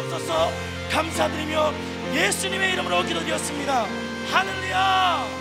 주옵소서. 감사드리며 예수님의 이름으로 기도드렸습니다. 하늘리야!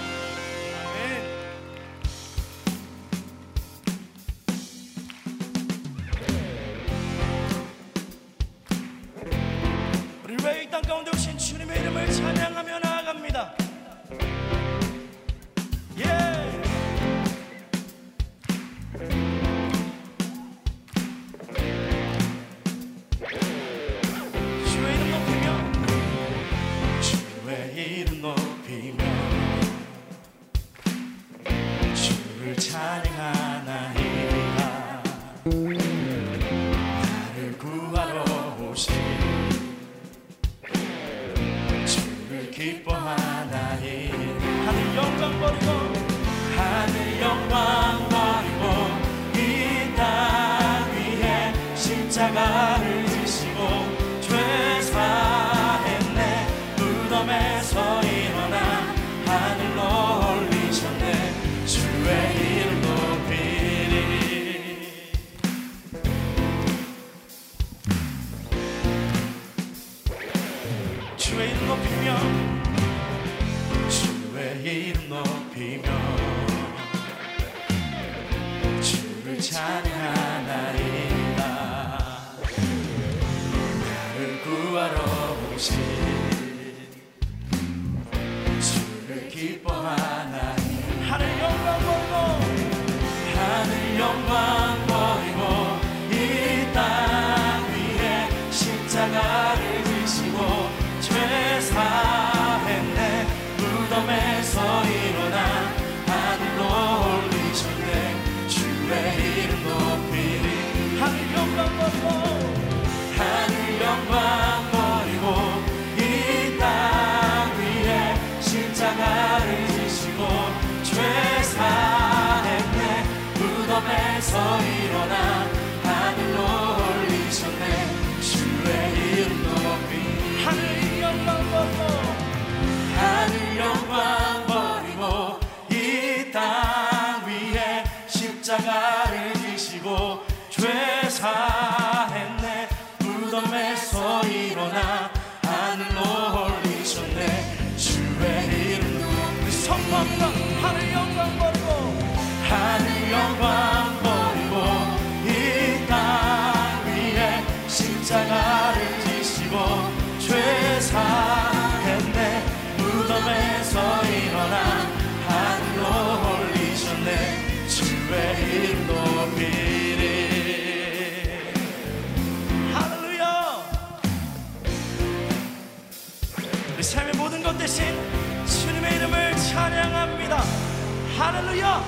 할렐루야!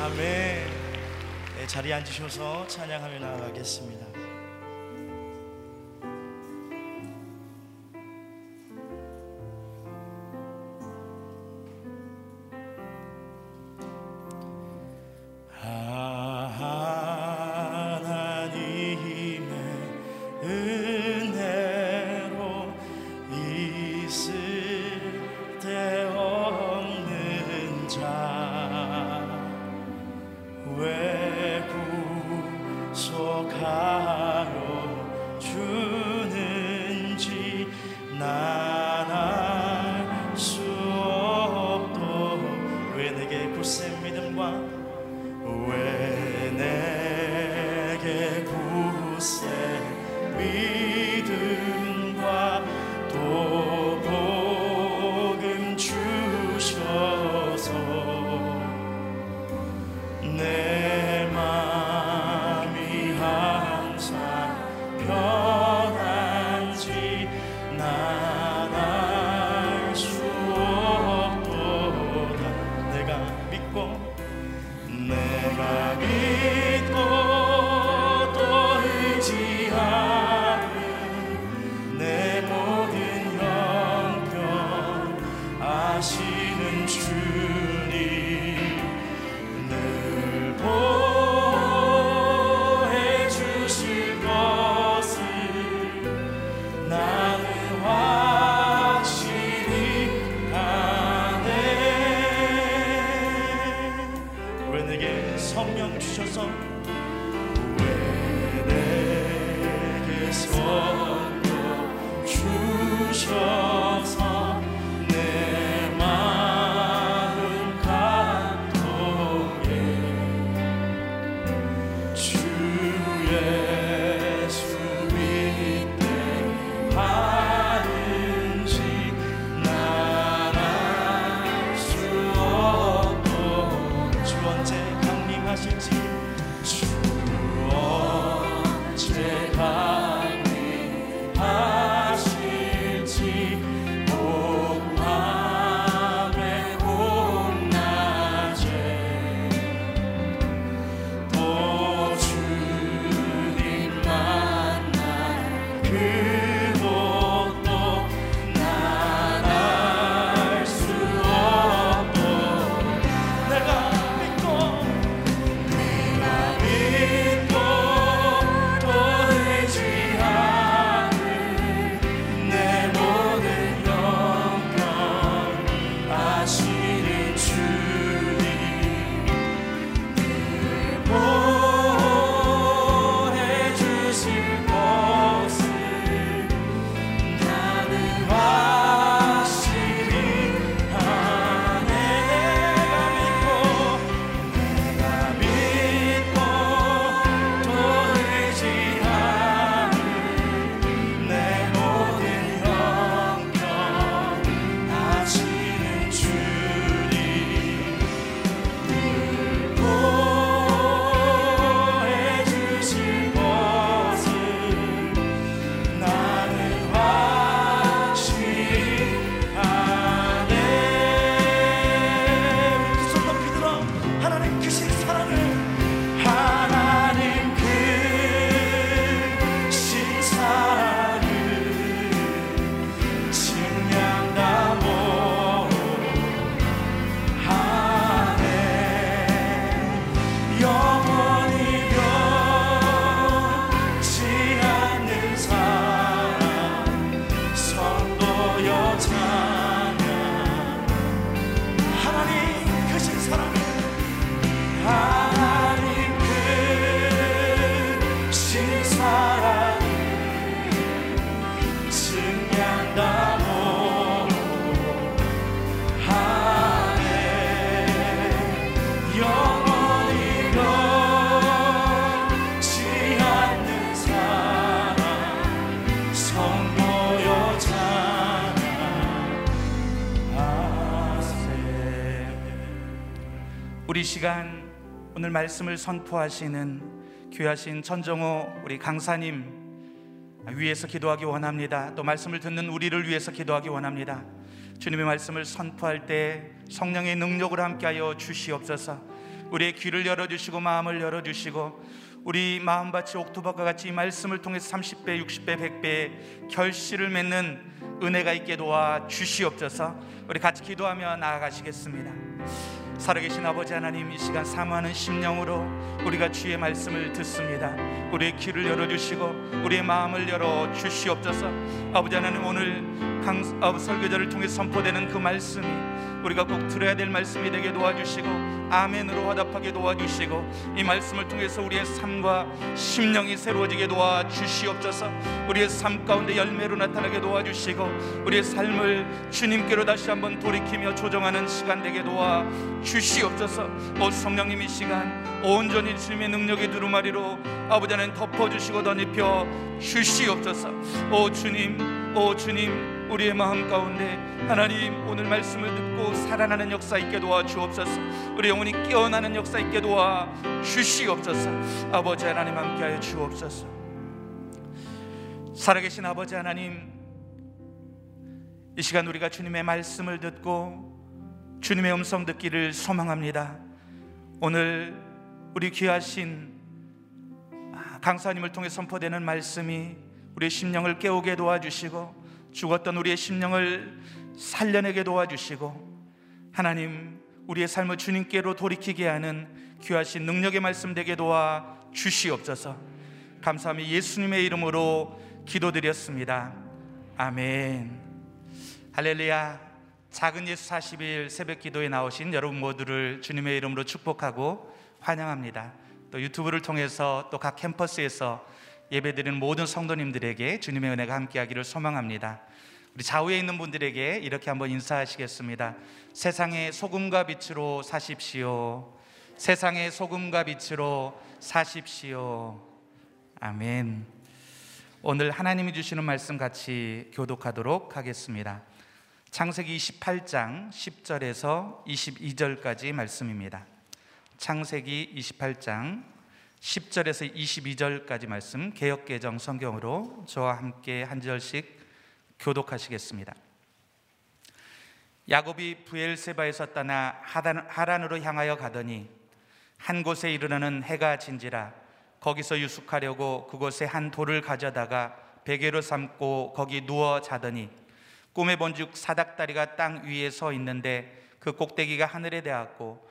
아멘. 네, 자리에 앉으셔서 찬양하며 나아가겠습니다. 시간 오늘 말씀을 선포하시는 귀하신 천정호 우리 강사님 위해서 기도하기 원합니다. 또 말씀을 듣는 우리를 위해서 기도하기 원합니다. 주님의 말씀을 선포할 때 성령의 능력을 함께하여 주시옵소서. 우리의 귀를 열어 주시고 마음을 열어 주시고 우리 마음밭이 옥토버과 같이 이 말씀을 통해서 30배, 60배, 100배 결실을 맺는 은혜가 있게 도와 주시옵소서. 우리 같이 기도하며 나아가시겠습니다. 살아계신 아버지 하나님 이 시간 사모하는 심령으로 우리가 주의 말씀을 듣습니다. 우리의 귀를 열어주시고 우리의 마음을 열어 주시옵소서. 아버지 하나님 오늘 강, 어, 설교자를 통해 선포되는 그 말씀이 우리가 꼭 들어야 될 말씀이 되게 도와주시고 아멘으로 화답하게 도와주시고 이 말씀을 통해서 우리의 삶과 심령이 새로워지게 도와주시옵소서. 우리의 삶 가운데 열매로 나타나게 도와주시고 우리의 삶을 주님께로 다시 한번 돌이키며 조정하는 시간 되게 도와주시옵소서. 오 성령님 이 시간 온전히 주님의 능력의 두루마리로 아버지 하나님 덮어주시고 덧입혀 주시옵소서. 오 주님 오 주님 우리의 마음 가운데 하나님 오늘 말씀을 듣고 살아나는 역사 있게 도와 주옵소서. 우리 영혼이 깨어나는 역사 있게 도와 주시옵소서. 아버지 하나님 함께하여 주옵소서. 살아계신 아버지 하나님 이 시간 우리가 주님의 말씀을 듣고 주님의 음성 듣기를 소망합니다. 오늘 우리 귀하신 강사님을 통해 선포되는 말씀이 우리의 심령을 깨우게 도와주시고 죽었던 우리의 심령을 살려내게 도와주시고 하나님 우리의 삶을 주님께로 돌이키게 하는 귀하신 능력의 말씀 되게 도와 주시옵소서. 감사함이 예수님의 이름으로 기도드렸습니다. 아멘. 할렐루야. 작은 예수 40일 새벽 기도에 나오신 여러분 모두를 주님의 이름으로 축복하고 환영합니다. 또 유튜브를 통해서 또 각 캠퍼스에서 예배드리는 모든 성도님들에게 주님의 은혜가 함께하기를 소망합니다. 우리 좌우에 있는 분들에게 이렇게 한번 인사하시겠습니다. 세상의 소금과 빛으로 사십시오. 세상의 소금과 빛으로 사십시오. 아멘. 오늘 하나님이 주시는 말씀 같이 교독하도록 하겠습니다. 창세기 28장 10절에서 22절까지 말씀입니다. 창세기 28장 10절에서 22절까지 말씀 개혁개정 성경으로 저와 함께 한 절씩 교독하시겠습니다. 야곱이 부엘세바에서 떠나 하란으로 향하여 가더니 한 곳에 이르러는 해가 진지라 거기서 유숙하려고 그곳에 한 돌을 가져다가 베개로 삼고 거기 누워 자더니 꿈에 본즉 사닥다리가 땅 위에 서 있는데 그 꼭대기가 하늘에 닿았고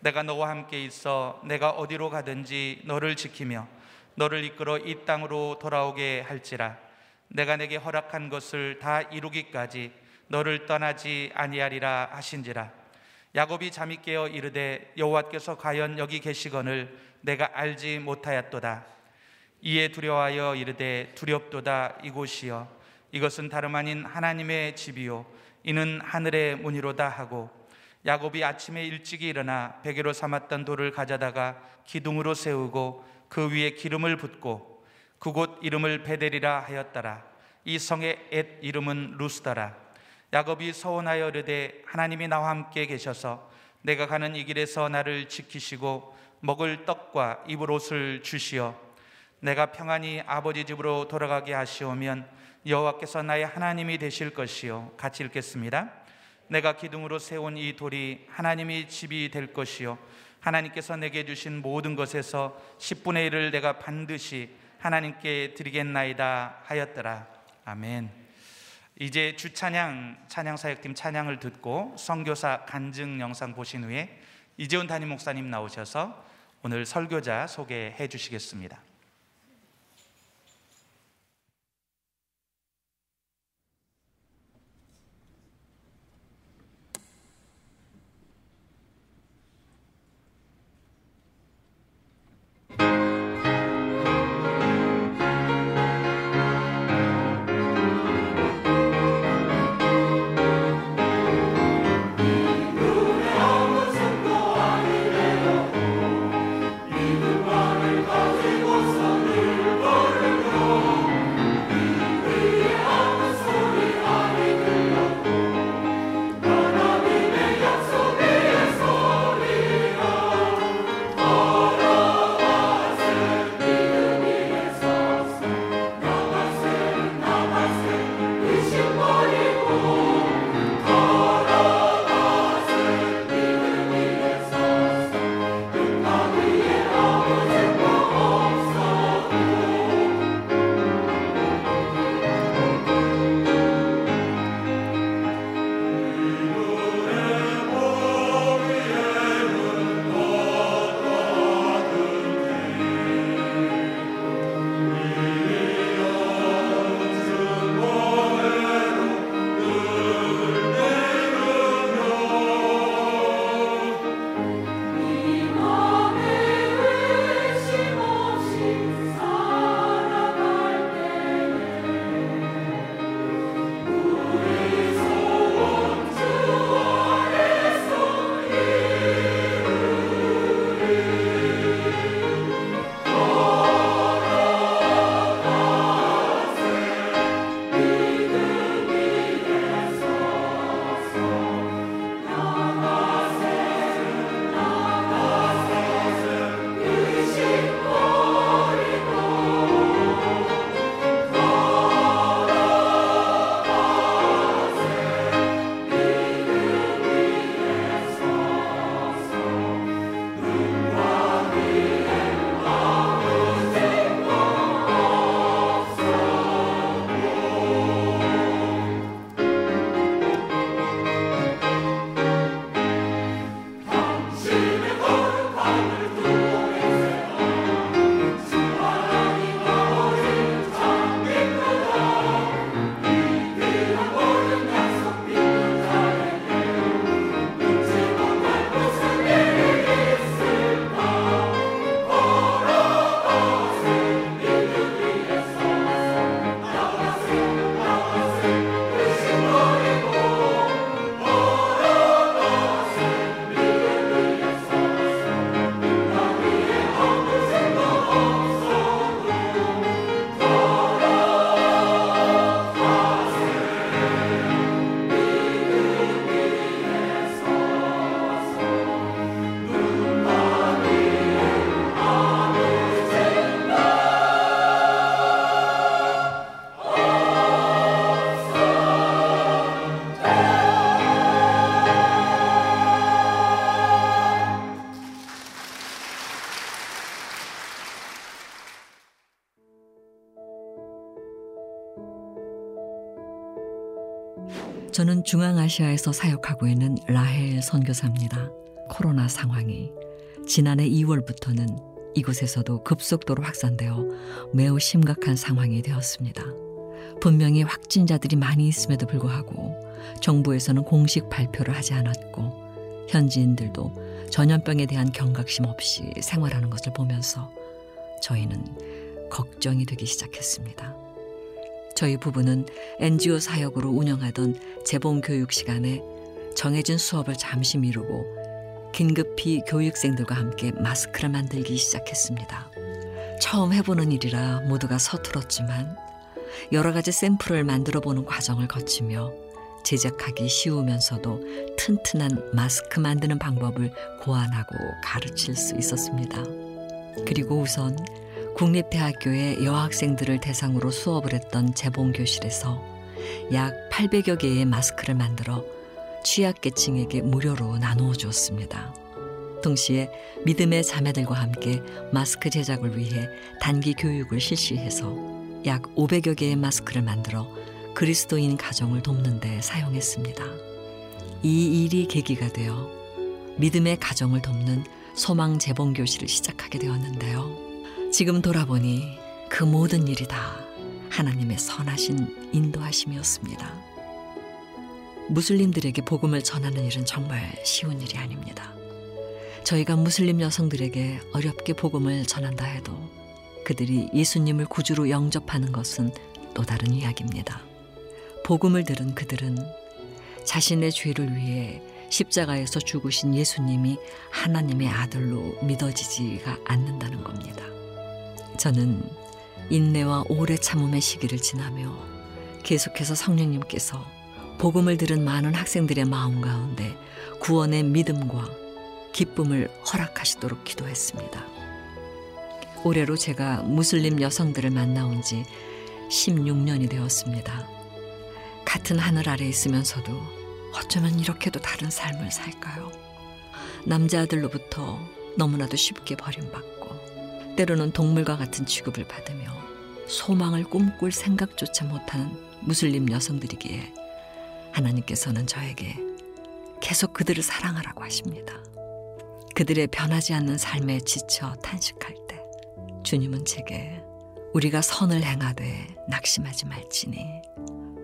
내가 너와 함께 있어 내가 어디로 가든지 너를 지키며 너를 이끌어 이 땅으로 돌아오게 할지라. 내가 내게 허락한 것을 다 이루기까지 너를 떠나지 아니하리라 하신지라. 야곱이 잠이 깨어 이르되 여호와께서 과연 여기 계시거늘 내가 알지 못하였도다. 이에 두려워하여 이르되 두렵도다 이곳이여. 이것은 다름 아닌 하나님의 집이요. 이는 하늘의 문이로다 하고 야곱이 아침에 일찍이 일어나 베개로 삼았던 돌을 가져다가 기둥으로 세우고 그 위에 기름을 붓고 그곳 이름을 베델이라 하였더라. 이 성의 엣 이름은 루스다라. 야곱이 서원하여 이르되 하나님이 나와 함께 계셔서 내가 가는 이 길에서 나를 지키시고 먹을 떡과 입을 옷을 주시어 내가 평안히 아버지 집으로 돌아가게 하시오면 여호와께서 나의 하나님이 되실 것이요 같이 읽겠습니다. 내가 기둥으로 세운 이 돌이 하나님이 집이 될 것이요 하나님께서 내게 주신 모든 것에서 10분의 1을 내가 반드시 하나님께 드리겠나이다 하였더라. 아멘. 이제 주찬양 찬양 사역팀 찬양을 듣고 선교사 간증 영상 보신 후에 이재훈 담임 목사님 나오셔서 오늘 설교자 소개해 주시겠습니다. 중앙아시아에서 사역하고 있는 라헬 선교사입니다. 코로나 상황이 지난해 2월부터는 이곳에서도 급속도로 확산되어 매우 심각한 상황이 되었습니다. 분명히 확진자들이 많이 있음에도 불구하고 정부에서는 공식 발표를 하지 않았고 현지인들도 전염병에 대한 경각심 없이 생활하는 것을 보면서 저희는 걱정이 되기 시작했습니다. 저희 부부는 NGO 사역으로 운영하던 재봉 교육 시간에 정해진 수업을 잠시 미루고 긴급히 교육생들과 함께 마스크를 만들기 시작했습니다. 처음 해보는 일이라 모두가 서툴었지만 여러 가지 샘플을 만들어 보는 과정을 거치며 제작하기 쉬우면서도 튼튼한 마스크 만드는 방법을 고안하고 가르칠 수 있었습니다. 그리고 우선 국립대학교의 여학생들을 대상으로 수업을 했던 재봉교실에서 약 800여 개의 마스크를 만들어 취약계층에게 무료로 나누어 주었습니다. 동시에 믿음의 자매들과 함께 마스크 제작을 위해 단기 교육을 실시해서 약 500여 개의 마스크를 만들어 그리스도인 가정을 돕는 데 사용했습니다. 이 일이 계기가 되어 믿음의 가정을 돕는 소망 재봉 교실을 시작하게 되었는데요. 지금 돌아보니 그 모든 일이 다 하나님의 선하신 인도하심이었습니다. 무슬림들에게 복음을 전하는 일은 정말 쉬운 일이 아닙니다. 저희가 무슬림 여성들에게 어렵게 복음을 전한다 해도 그들이 예수님을 구주로 영접하는 것은 또 다른 이야기입니다. 복음을 들은 그들은 자신의 죄를 위해 십자가에서 죽으신 예수님이 하나님의 아들로 믿어지지가 않는다는 겁니다. 저는 인내와 오래 참음의 시기를 지나며 계속해서 성령님께서 복음을 들은 많은 학생들의 마음 가운데 구원의 믿음과 기쁨을 허락하시도록 기도했습니다. 올해로 제가 무슬림 여성들을 만나온 지 16년이 되었습니다. 같은 하늘 아래 있으면서도 어쩌면 이렇게도 다른 삶을 살까요? 남자아들로부터 너무나도 쉽게 버림받고 때로는 동물과 같은 취급을 받으며 소망을 꿈꿀 생각조차 못하는 무슬림 여성들이기에 하나님께서는 저에게 계속 그들을 사랑하라고 하십니다. 그들의 변하지 않는 삶에 지쳐 탄식할 때 주님은 제게 우리가 선을 행하되 낙심하지 말지니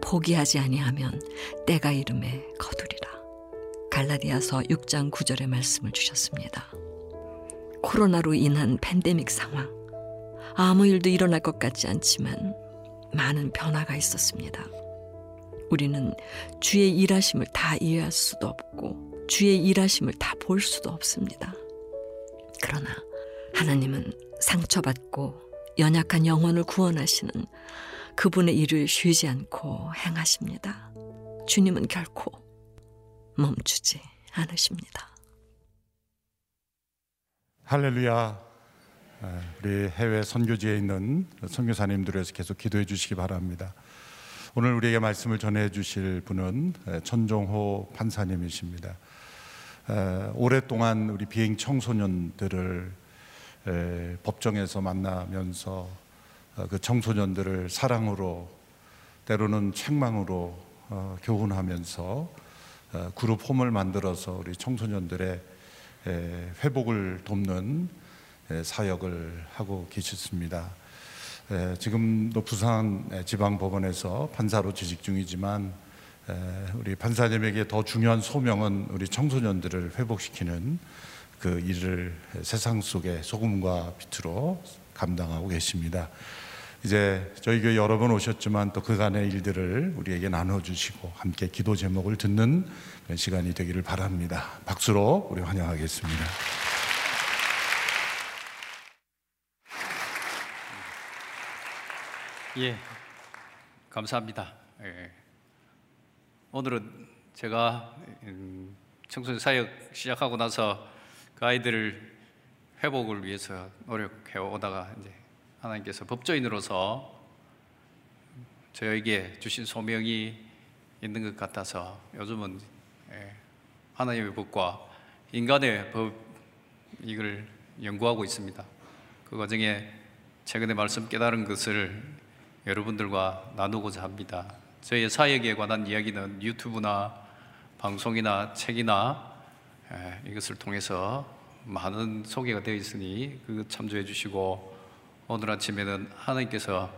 포기하지 아니하면 때가 이름에 거두리라. 갈라디아서 6장 9절의 말씀을 주셨습니다. 코로나로 인한 팬데믹 상황. 아무 일도 일어날 것 같지 않지만 많은 변화가 있었습니다. 우리는 주의 일하심을 다 이해할 수도 없고 주의 일하심을 다 볼 수도 없습니다. 그러나 하나님은 상처받고 연약한 영혼을 구원하시는 그분의 일을 쉬지 않고 행하십니다. 주님은 결코 멈추지 않으십니다. 할렐루야. 우리 해외 선교지에 있는 선교사님들에서 계속 기도해 주시기 바랍니다. 오늘 우리에게 말씀을 전해 주실 분은 천종호 판사님이십니다. 오랫동안 우리 비행 청소년들을 법정에서 만나면서 어, 그 청소년들을 사랑으로 때로는 책망으로 어, 교훈하면서 어, 그룹 홈을 만들어서 우리 청소년들의 회복을 돕는 사역을 하고 계셨습니다. 지금도 부산 지방법원에서 판사로 재직 중이지만 우리 판사님에게 더 중요한 소명은 우리 청소년들을 회복시키는 그 일을 세상 속에 소금과 빛으로 감당하고 계십니다. 이제 저희 교회 여러 번 오셨지만 또 그간의 일들을 우리에게 나눠주시고 함께 기도 제목을 듣는 시간이 되기를 바랍니다. 박수로 우리 환영하겠습니다. 예, 감사합니다. 예. 오늘은 제가 음, 청소년 사역 시작하고 나서 그 아이들을 회복을 위해서 노력해 오다가 이제 하나님께서 법조인으로서 저에게 주신 소명이 있는 것 같아서 요즘은 예, 하나님의 법과 인간의 법 이걸 연구하고 있습니다. 그 과정에 최근에 말씀 깨달은 것을 여러분들과 나누고자 합니다. 저희의 사역에 관한 이야기는 유튜브나 방송이나 책이나 에, 이것을 통해서 많은 소개가 되어 있으니 그 참조해 주시고 오늘 아침에는 하나님께서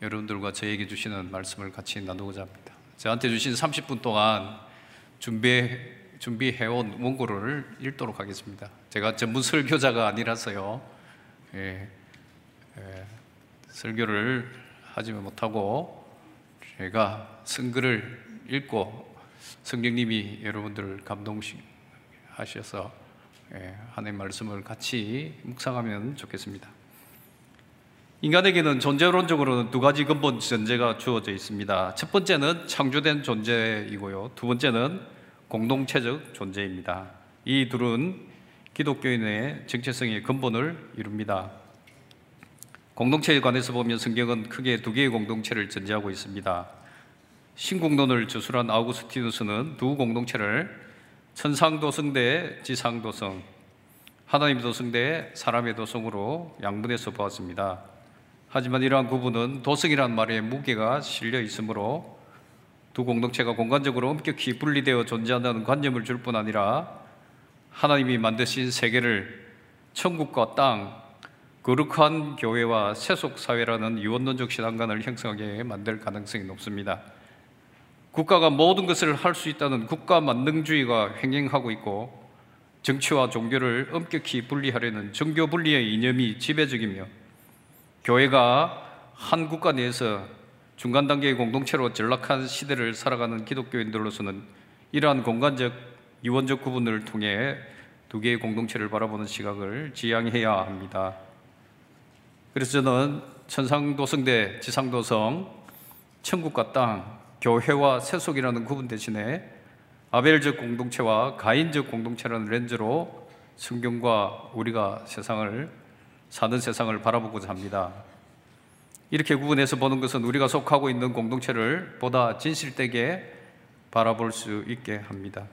여러분들과 저에게 주시는 말씀을 같이 나누고자 합니다. 저한테 주신 30분 동안 준비해 준비해온 원고를 읽도록 하겠습니다. 제가 전문 설교자가 아니라서요. 예, 예, 설교를 하지 못하고 제가 성글을 읽고 성령님이 여러분들을 감동하셔서 예, 하나님 말씀을 같이 묵상하면 좋겠습니다. 인간에게는 존재론적으로는 두 가지 근본 전제가 주어져 있습니다. 첫 번째는 창조된 존재이고요. 두 번째는 공동체적 존재입니다. 이 둘은 기독교인의 정체성의 근본을 이룹니다. 공동체에 관해서 보면 성경은 크게 두 개의 공동체를 전제하고 있습니다. 신공론을 주술한 아우구스티누스는 두 공동체를 천상도성 대 지상도성, 하나님 도성 대 사람의 도성으로 양분해서 보았습니다. 하지만 이러한 구분은 도성이란 말에 무게가 실려 있으므로 두 공동체가 공간적으로 엄격히 분리되어 존재한다는 관념을 줄 뿐 아니라 하나님이 만드신 세계를 천국과 땅, 거룩한 교회와 세속 사회라는 유언론적 신앙관을 형성하게 만들 가능성이 높습니다. 국가가 모든 것을 할 수 있다는 국가 만능주의가 횡행하고 있고 정치와 종교를 엄격히 분리하려는 종교 분리의 이념이 지배적이며 교회가 한 국가 내에서 중간 단계의 공동체로 전락한 시대를 살아가는 기독교인들로서는 이러한 공간적 유원적 구분을 통해 두 개의 공동체를 바라보는 시각을 지향해야 합니다. 그래서 저는 천상도성 대 지상도성, 천국과 땅, 교회와 세속이라는 구분 대신에 아벨적 공동체와 가인적 공동체라는 렌즈로 성경과 우리가 세상을 사는 세상을 바라보고자 합니다. 이렇게 구분해서 보는 것은 우리가 속하고 있는 공동체를 보다 진실되게 바라볼 수 있게 합니다.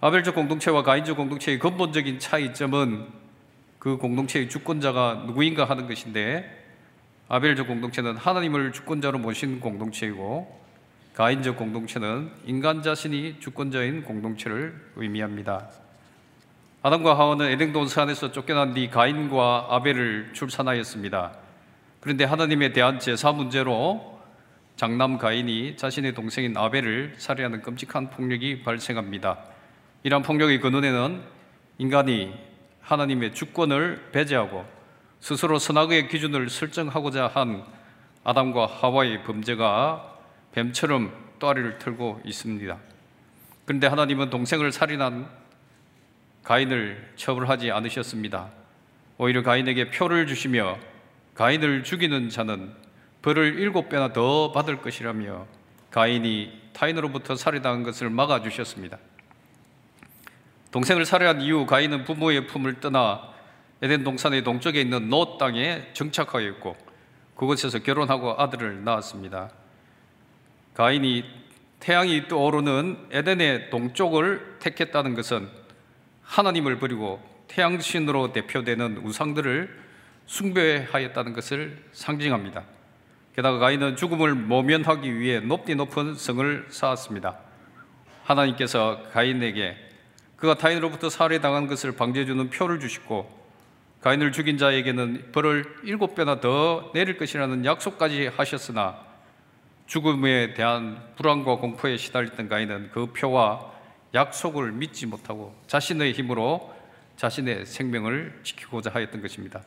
아벨적 공동체와 가인적 공동체의 근본적인 차이점은 그 공동체의 주권자가 누구인가 하는 것인데 아벨적 공동체는 하나님을 주권자로 모신 공동체이고 가인적 공동체는 인간 자신이 주권자인 공동체를 의미합니다. 아담과 하와는 에덴 동산 안에서 쫓겨난 뒤 가인과 아벨을 출산하였습니다. 그런데 하나님에 대한 제사 문제로 장남 가인이 자신의 동생인 아벨을 살해하는 끔찍한 폭력이 발생합니다. 이러한 폭력의 근원에는 인간이 하나님의 주권을 배제하고 스스로 선악의 기준을 설정하고자 한 아담과 하와의 범죄가 뱀처럼 또아리를 틀고 있습니다. 그런데 하나님은 동생을 살인한 가인을 처벌하지 않으셨습니다. 오히려 가인에게 표를 주시며 가인을 죽이는 자는 벌을 일곱 배나 더 받을 것이라며 가인이 타인으로부터 살해당한 것을 막아주셨습니다. 동생을 살해한 이후 가인은 부모의 품을 떠나 에덴 동산의 동쪽에 있는 노 땅에 정착하였고 그곳에서 결혼하고 아들을 낳았습니다. 가인이 태양이 떠오르는 에덴의 동쪽을 택했다는 것은 하나님을 버리고 태양신으로 대표되는 우상들을 숭배하였다는 것을 상징합니다. 게다가 가인은 죽음을 모면하기 위해 높디 높은 성을 쌓았습니다. 하나님께서 가인에게 그가 타인으로부터 살해당한 것을 방지해주는 표를 주시고 가인을 죽인 자에게는 벌을 일곱 배나 더 내릴 것이라는 약속까지 하셨으나 죽음에 대한 불안과 공포에 시달렸던 가인은 그 표와 약속을 믿지 못하고 자신의 힘으로 자신의 생명을 지키고자 하였던 것입니다.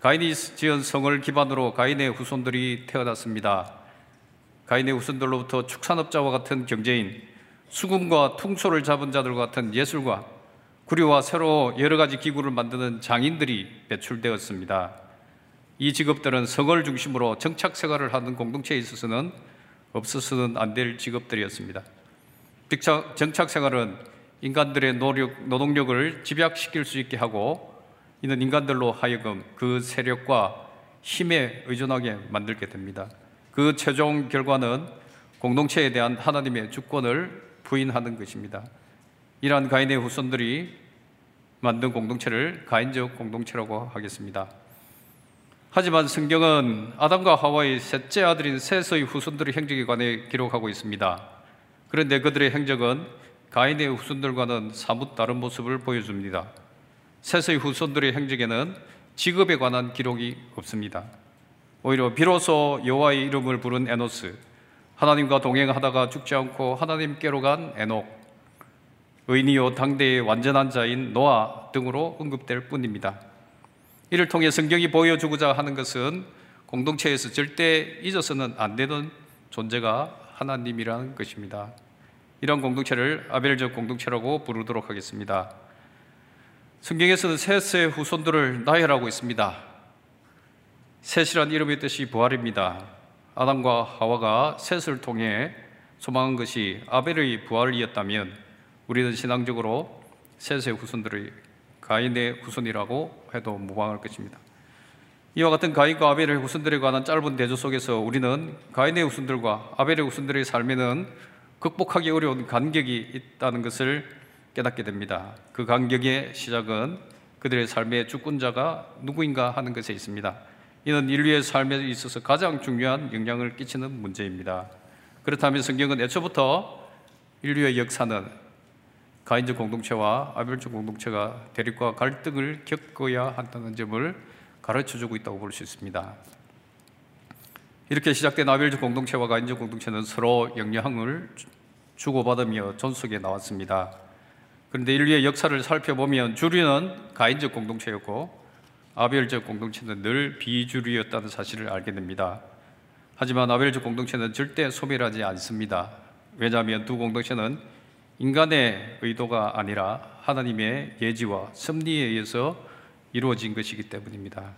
가인이 지은 성을 기반으로 가인의 후손들이 태어났습니다. 가인의 후손들로부터 축산업자와 같은 경제인, 수금과 퉁소를 잡은 자들 같은 예술가, 구리와 새로 여러 가지 기구를 만드는 장인들이 배출되었습니다. 이 직업들은 성을 중심으로 정착 생활을 하는 공동체에 있어서는 없어서는 안 될 직업들이었습니다. 정착 생활은 인간들의 노력, 노동력을 집약시킬 수 있게 하고 이는 인간들로 하여금 그 세력과 힘에 의존하게 만들게 됩니다. 그 최종 결과는 공동체에 대한 하나님의 주권을 부인하는 것입니다. 이러한 가인의 후손들이 만든 공동체를 가인적 공동체라고 하겠습니다. 하지만 성경은 아담과 하와의 셋째 아들인 셋의 후손들의 행적에 관해 기록하고 있습니다. 그런데 그들의 행적은 가인의 후손들과는 사뭇 다른 모습을 보여줍니다. 셋의 후손들의 행적에는 직업에 관한 기록이 없습니다. 오히려 비로소 여호와의 이름을 부른 에노스, 하나님과 동행하다가 죽지 않고 하나님께로 간 에녹, 의니요 당대의 완전한 자인 노아 등으로 언급될 뿐입니다. 이를 통해 성경이 보여주고자 하는 것은 공동체에서 절대 잊어서는 안 되는 존재가 하나님이라는 것입니다. 이런 공동체를 아벨적 공동체라고 부르도록 하겠습니다. 성경에서는 셋의 후손들을 나열하고 있습니다. 셋이란 이름의 뜻이 부활입니다. 아담과 하와가 셋을 통해 소망한 것이 아벨의 부활이었다면 우리는 신앙적으로 셋의 후손들의 가인의 후손이라고 해도 무방할 것입니다. 이와 같은 가인과 아벨의 후손들에 관한 짧은 대조 속에서 우리는 가인의 후손들과 아벨의 후손들의 삶에는 극복하기 어려운 간격이 있다는 것을 깨닫게 됩니다. 그 간격의 시작은 그들의 삶의 주권자가 누구인가 하는 것에 있습니다. 이는 인류의 삶에 있어서 가장 중요한 영향을 끼치는 문제입니다. 그렇다면 성경은 애초부터 인류의 역사는 가인적 공동체와 아벨적 공동체가 대립과 갈등을 겪어야 한다는 점을 가르쳐 주고 있다고 볼 수 있습니다. 이렇게 시작된 아벨적 공동체와 가인적 공동체는 서로 영향을 주고받으며 존속해 나왔습니다. 그런데 인류의 역사를 살펴보면 주류는 가인적 공동체였고 아벨적 공동체는 늘 비주류였다는 사실을 알게 됩니다. 하지만 아벨적 공동체는 절대 소멸하지 않습니다. 왜냐하면 두 공동체는 인간의 의도가 아니라 하나님의 예지와 섭리에 의해서 이루어진 것이기 때문입니다.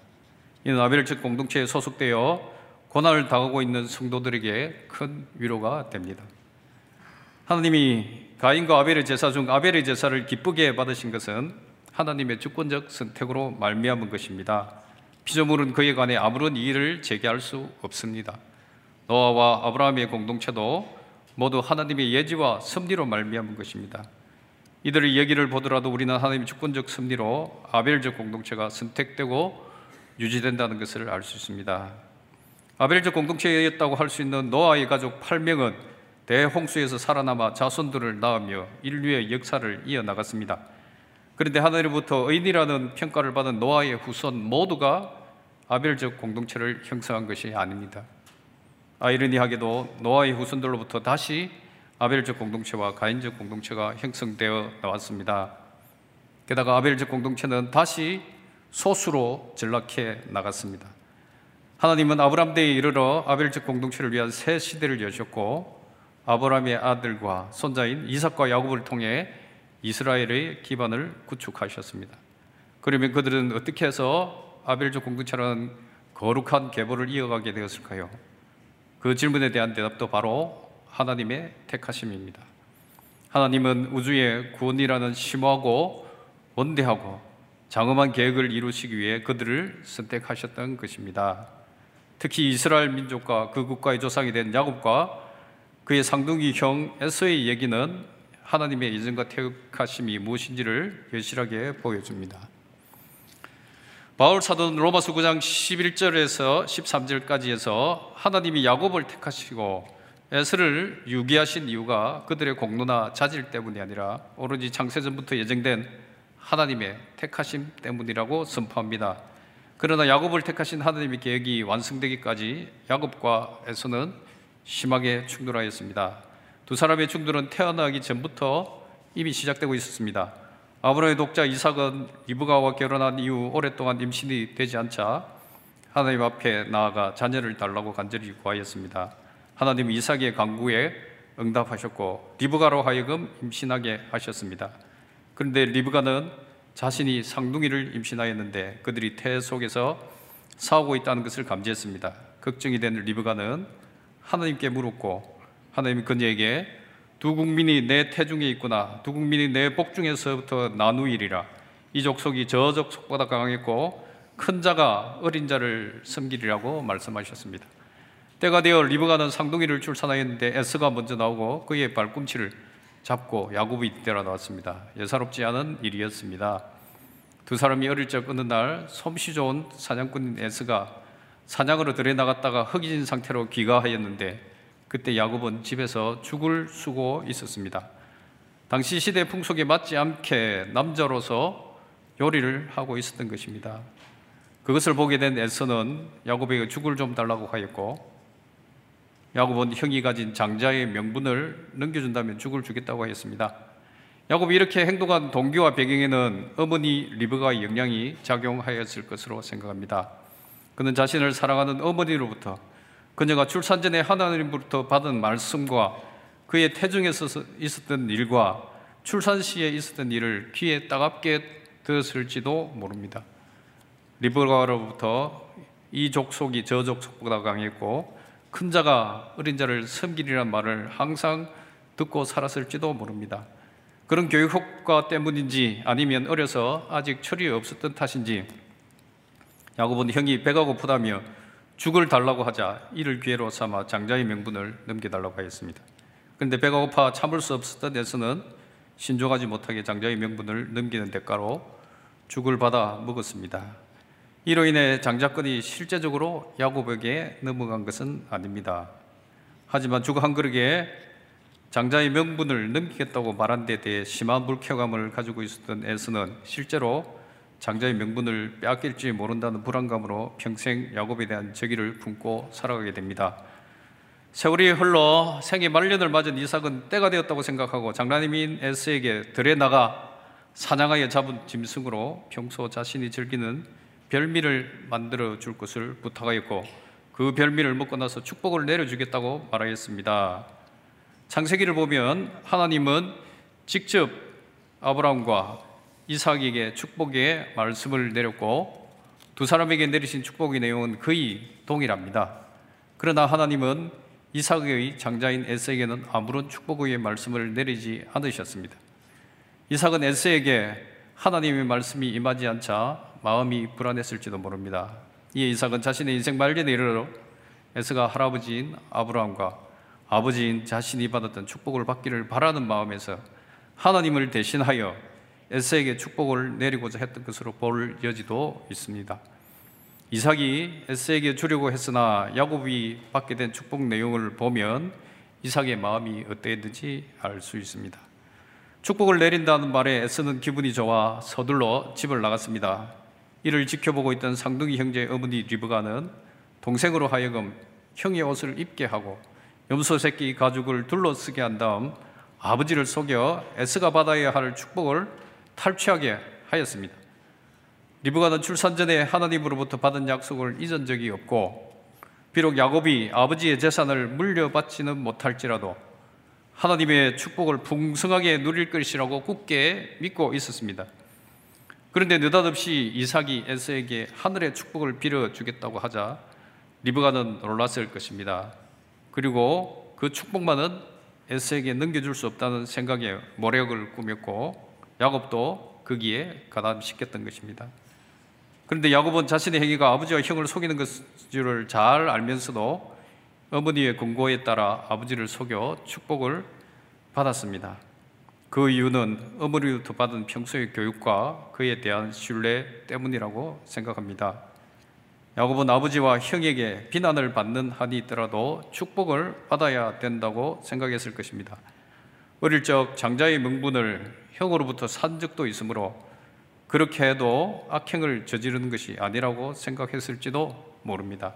이는 아벨적 공동체에 소속되어 고난을 당하고 있는 성도들에게 큰 위로가 됩니다. 하나님이 가인과 아벨의 제사 중 아벨의 제사를 기쁘게 받으신 것은 하나님의 주권적 선택으로 말미암은 것입니다. 피조물은 그에 관해 아무런 이의를 제기할 수 없습니다. 노아와 아브라함의 공동체도 모두 하나님의 예지와 섭리로 말미암은 것입니다. 이들의 얘기를 보더라도 우리는 하나님의 주권적 섭리로 아벨적 공동체가 선택되고 유지된다는 것을 알 수 있습니다. 아벨적 공동체였다고 할 수 있는 노아의 가족 8명은 대홍수에서 살아남아 자손들을 낳으며 인류의 역사를 이어나갔습니다. 그런데 하나님부터 의인이라는 평가를 받은 노아의 후손 모두가 아벨적 공동체를 형성한 것이 아닙니다. 아이러니하게도 노아의 후손들로부터 다시 아벨적 공동체와 가인적 공동체가 형성되어 나왔습니다. 게다가 아벨적 공동체는 다시 소수로 전락해 나갔습니다. 하나님은 아브람 때에 이르러 아벨적 공동체를 위한 새 시대를 여셨고 아브라함의 아들과 손자인 이삭과 야곱을 통해 이스라엘의 기반을 구축하셨습니다. 그러면 그들은 어떻게 해서 아벨적 공동체라는 거룩한 계보를 이어가게 되었을까요? 그 질문에 대한 대답도 바로 하나님의 택하심입니다. 하나님은 우주의 구원이라는 심오하고 원대하고 장엄한 계획을 이루시기 위해 그들을 선택하셨던 것입니다. 특히 이스라엘 민족과 그 국가의 조상이 된 야곱과 그의 상둥이 형 에서의 얘기는 하나님의 예정과 택하심이 무엇인지를 여실하게 보여줍니다. 바울 사도는 로마서 9장 11절에서 13절까지에서 하나님이 야곱을 택하시고 에스를 유기하신 이유가 그들의 공로나 자질 때문이 아니라 오로지 창세전부터 예정된 하나님의 택하심 때문이라고 선포합니다. 그러나 야곱을 택하신 하나님의 계획이 완성되기까지 야곱과 에서는 심하게 충돌하였습니다. 두 사람의 충돌은 태어나기 전부터 이미 시작되고 있었습니다. 아브라함의 독자 이삭은 리브가와 결혼한 이후 오랫동안 임신이 되지 않자 하나님 앞에 나아가 자녀를 달라고 간절히 구하였습니다. 하나님 이삭의 강구에 응답하셨고 리브가로 하여금 임신하게 하셨습니다. 그런데 리브가는 자신이 상둥이를 임신하였는데 그들이 태 속에서 싸우고 있다는 것을 감지했습니다. 걱정이 된 리브가는 하나님께 물었고 하나님이 그녀에게 두 국민이 내 태중에 있구나. 두 국민이 내 복중에서부터 나누이리라. 이 족속이 저 족속보다 강했고 큰 자가 어린 자를 섬기리라고 말씀하셨습니다. 때가 되어 리브가는 상둥이를 출산하였는데 에스가 먼저 나오고 그의 발꿈치를 잡고 야곱이 뒤따라 나왔습니다. 예사롭지 않은 일이었습니다. 두 사람이 어릴 적 어느 날 솜씨 좋은 사냥꾼인 에스가 사냥으로 들에 나갔다가 흑인 상태로 귀가하였는데 그때 야곱은 집에서 죽을 쓰고 있었습니다. 당시 시대 풍속에 맞지 않게 남자로서 요리를 하고 있었던 것입니다. 그것을 보게 된 에서는 야곱에게 죽을 좀 달라고 하였고 야곱은 형이 가진 장자의 명분을 넘겨준다면 죽을 주겠다고 하였습니다. 야곱이 이렇게 행동한 동기와 배경에는 어머니 리브가의 영향이 작용하였을 것으로 생각합니다. 그는 자신을 사랑하는 어머니로부터 그녀가 출산 전에 하나님으로부터 받은 말씀과 그의 태중에서 있었던 일과 출산 시에 있었던 일을 귀에 따갑게 들었을지도 모릅니다. 리브가로부터 이 족속이 저 족속보다 강했고 큰 자가 어린 자를 섬기리란 말을 항상 듣고 살았을지도 모릅니다. 그런 교육 효과 때문인지 아니면 어려서 아직 철이 없었던 탓인지 야곱은 형이 배가 고프다며 죽을 달라고 하자 이를 기회로 삼아 장자의 명분을 넘겨달라고 하였습니다. 그런데 배가 고파 참을 수 없었던 에서는 신중하지 못하게 장자의 명분을 넘기는 대가로 죽을 받아 먹었습니다. 이로 인해 장자권이 실제적으로 야곱에게 넘어간 것은 아닙니다. 하지만 죽 한 그릇에 장자의 명분을 넘기겠다고 말한 데 대해 심한 불쾌감을 가지고 있었던 에서는 실제로 장자의 명분을 빼앗길지 모른다는 불안감으로 평생 야곱에 대한 적의를 품고 살아가게 됩니다. 세월이 흘러 생애 말년을 맞은 이삭은 때가 되었다고 생각하고 장난님인 에스에게 들에 나가 사냥하여 잡은 짐승으로 평소 자신이 즐기는 별미를 만들어 줄 것을 부탁하였고 그 별미를 먹고 나서 축복을 내려주겠다고 말하였습니다. 창세기를 보면 하나님은 직접 아브라함과 이삭에게 축복의 말씀을 내렸고 두 사람에게 내리신 축복의 내용은 거의 동일합니다. 그러나 하나님은 이삭의 장자인 에스에게는 아무런 축복의 말씀을 내리지 않으셨습니다. 이삭은 에스에게 하나님의 말씀이 임하지 않자 마음이 불안했을지도 모릅니다. 이에 이삭은 자신의 인생 말년에 이르러 에스가 할아버지인 아브라함과 아버지인 자신이 받았던 축복을 받기를 바라는 마음에서 하나님을 대신하여 에스에게 축복을 내리고자 했던 것으로 볼 여지도 있습니다. 이삭이 에스에게 주려고 했으나 야곱이 받게 된 축복 내용을 보면 이삭의 마음이 어땠는지 알 수 있습니다. 축복을 내린다는 말에 에스는 기분이 좋아 서둘러 집을 나갔습니다. 이를 지켜보고 있던 상둥이 형제 어머니 리브가는 동생으로 하여금 형의 옷을 입게 하고 염소 새끼 가죽을 둘러쓰게 한 다음 아버지를 속여 에스가 받아야 할 축복을 탈취하게 하였습니다. 리브가는 출산 전에 하나님으로부터 받은 약속을 잊은 적이 없고 비록 야곱이 아버지의 재산을 물려받지는 못할지라도 하나님의 축복을 풍성하게 누릴 것이라고 굳게 믿고 있었습니다. 그런데 느닷없이 이삭이 에서에게 하늘의 축복을 빌어 주겠다고 하자 리브가는 놀랐을 것입니다. 그리고 그 축복만은 에서에게 넘겨줄 수 없다는 생각에 모략을 꾸몄고 야곱도 거기에 가담시켰던 것입니다. 그런데 야곱은 자신의 행위가 아버지와 형을 속이는 것을 잘 알면서도 어머니의 권고에 따라 아버지를 속여 축복을 받았습니다. 그 이유는 어머니로부터 받은 평소의 교육과 그에 대한 신뢰 때문이라고 생각합니다. 야곱은 아버지와 형에게 비난을 받는 한이 있더라도 축복을 받아야 된다고 생각했을 것입니다. 어릴 적 장자의 명분을 형으로부터 산 적도 있으므로 그렇게 해도 악행을 저지르는 것이 아니라고 생각했을지도 모릅니다.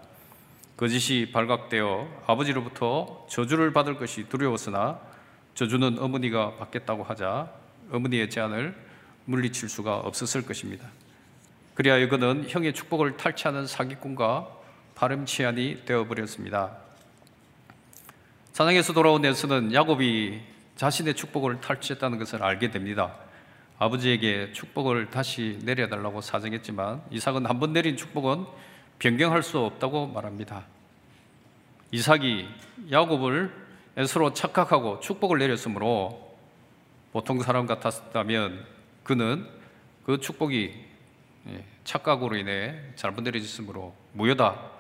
거짓이 발각되어 아버지로부터 저주를 받을 것이 두려웠으나 저주는 어머니가 받겠다고 하자 어머니의 제안을 물리칠 수가 없었을 것입니다. 그리하 이거는 형의 축복을 탈취하는 사기꾼과 파렴치한이 되어버렸습니다. 사냥에서 돌아온 에서는 야곱이 자신의 축복을 탈취했다는 것을 알게 됩니다. 아버지에게 축복을 다시 내려달라고 사정했지만 이삭은 한 번 내린 축복은 변경할 수 없다고 말합니다. 이삭이 야곱을 에서로 착각하고 축복을 내렸으므로 보통 사람 같았다면 그는 그 축복이 예, 착각으로 인해 잘못 내려졌으므로 무효다.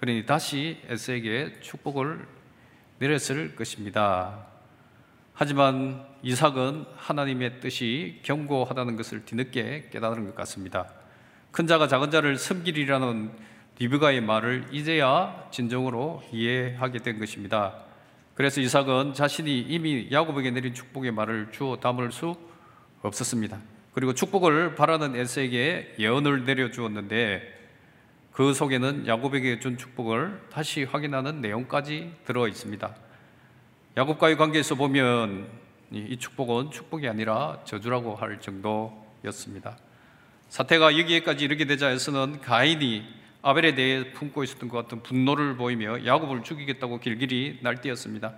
그러니 다시 에스에게 축복을 내렸을 것입니다. 하지만 이삭은 하나님의 뜻이 견고하다는 것을 뒤늦게 깨달은 것 같습니다. 큰 자가 작은 자를 섬기리라는 리브가의 말을 이제야 진정으로 이해하게 된 것입니다. 그래서 이삭은 자신이 이미 야곱에게 내린 축복의 말을 주어 담을 수 없었습니다. 그리고 축복을 바라는 에스에게 예언을 내려 주었는데 그 속에는 야곱에게 준 축복을 다시 확인하는 내용까지 들어 있습니다. 야곱과의 관계에서 보면 이 축복은 축복이 아니라 저주라고 할 정도였습니다. 사태가 여기에까지 이르게 되자 에서는 가인이 아벨에 대해 품고 있었던 것 같은 분노를 보이며 야곱을 죽이겠다고 길길이 날뛰었습니다.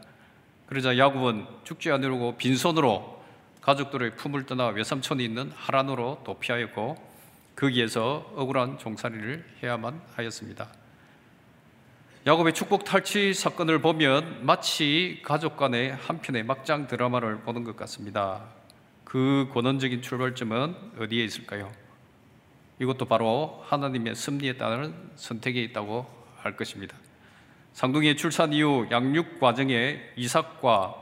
그러자 야곱은 죽지 않으려고 빈손으로 가족들의 품을 떠나 외삼촌이 있는 하란으로 도피하였고 거기에서 억울한 종살이를 해야만 하였습니다. 야곱의 축복 탈취 사건을 보면 마치 가족 간의 한편의 막장 드라마를 보는 것 같습니다. 그 권원적인 출발점은 어디에 있을까요? 이것도 바로 하나님의 섭리에 따른 선택에 있다고 할 것입니다. 상둥이의 출산 이후 양육 과정에 이삭과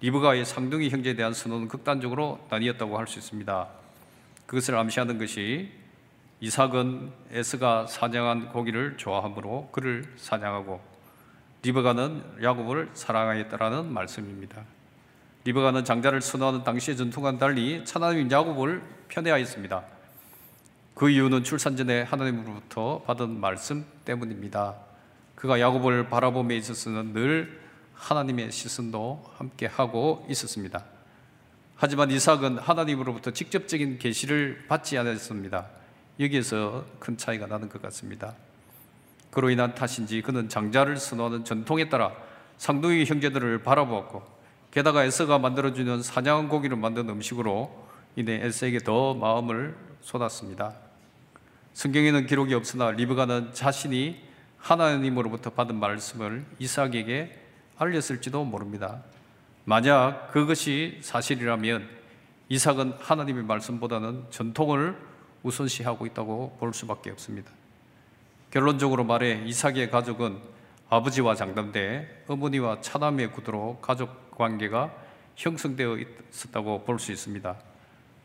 리브가의 상둥이 형제에 대한 선언은 극단적으로 나뉘었다고 할 수 있습니다. 그것을 암시하는 것이 이삭은 에스가 사냥한 고기를 좋아하므로 그를 사냥하고 리브가는 야곱을 사랑하였다라는 말씀입니다. 리브가는 장자를 선호하는 당시의 전통과는 달리 하나님 야곱을 편애하였습니다. 그 이유는 출산 전에 하나님으로부터 받은 말씀 때문입니다. 그가 야곱을 바라봄에 있어서는 늘 하나님의 시선도 함께 하고 있었습니다. 하지만 이삭은 하나님으로부터 직접적인 계시를 받지 않았습니다. 여기에서 큰 차이가 나는 것 같습니다. 그로 인한 탓인지 그는 장자를 선호하는 전통에 따라 상둥이 형제들을 바라보았고 게다가 에서가 만들어주는 사냥한 고기를 만든 음식으로 인해 에서에게 더 마음을 쏟았습니다. 성경에는 기록이 없으나 리브가는 자신이 하나님으로부터 받은 말씀을 이삭에게 알렸을지도 모릅니다. 만약 그것이 사실이라면 이삭은 하나님의 말씀보다는 전통을 우선시하고 있다고 볼 수밖에 없습니다. 결론적으로 말해 이삭의 가족은 아버지와 장담대 어머니와 차남의 구도로 가족 관계가 형성되어 있었다고 볼 수 있습니다.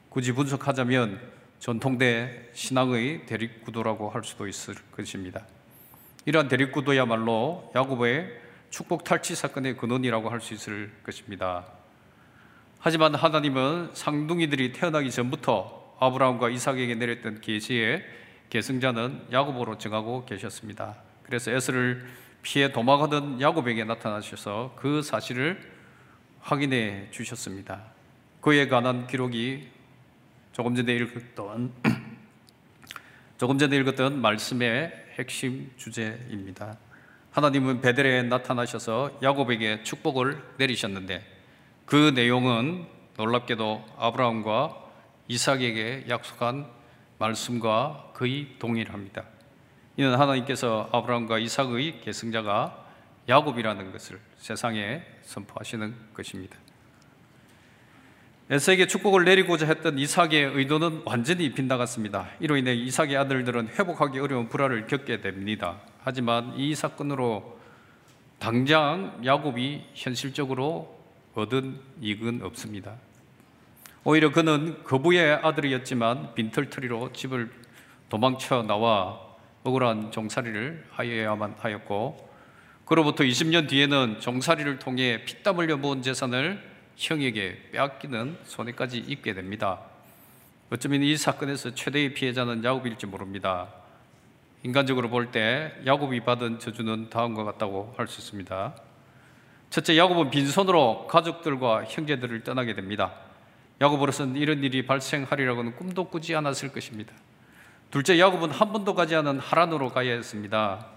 굳이 분석하자면 전통대 신앙의 대립구도라고 할 수도 있을 것입니다. 이러한 대립구도야말로 야곱의 축복 탈취 사건의 근원이라고 할 수 있을 것입니다. 하지만 하나님은 상둥이들이 태어나기 전부터 아브라함과 이삭에게 내렸던 계시의 계승자는 야곱으로 정하고 계셨습니다. 그래서 에스를 피해 도망하던 야곱에게 나타나셔서 그 사실을 확인해 주셨습니다. 그에 관한 기록이 조금 전에 읽었던 조금 전에 읽었던 말씀의 핵심 주제입니다. 하나님은 베델에 나타나셔서 야곱에게 축복을 내리셨는데 그 내용은 놀랍게도 아브라함과 이삭에게 약속한 말씀과 거의 동일합니다. 이는 하나님께서 아브라함과 이삭의 계승자가 야곱이라는 것을 세상에 선포하시는 것입니다. 에서에게 축복을 내리고자 했던 이삭의 의도는 완전히 빗나갔습니다. 이로 인해 이삭의 아들들은 회복하기 어려운 불화를 겪게 됩니다. 하지만 이 사건으로 당장 야곱이 현실적으로 얻은 이익은 없습니다. 오히려 그는 거부의 아들이었지만 빈털터리로 집을 도망쳐 나와 억울한 종살이를 하여야만 하였고 그로부터 20년 뒤에는 종살이를 통해 피땀 흘려 모은 재산을 형에게 빼앗기는 손해까지 입게 됩니다. 어쩌면 이 사건에서 최대의 피해자는 야곱일지 모릅니다. 인간적으로 볼 때 야곱이 받은 저주는 다음과 같다고 할 수 있습니다. 첫째, 야곱은 빈손으로 가족들과 형제들을 떠나게 됩니다. 야곱으로서는 이런 일이 발생하리라고는 꿈도 꾸지 않았을 것입니다. 둘째, 야곱은 한 번도 가지 않은 하란으로 가야 했습니다.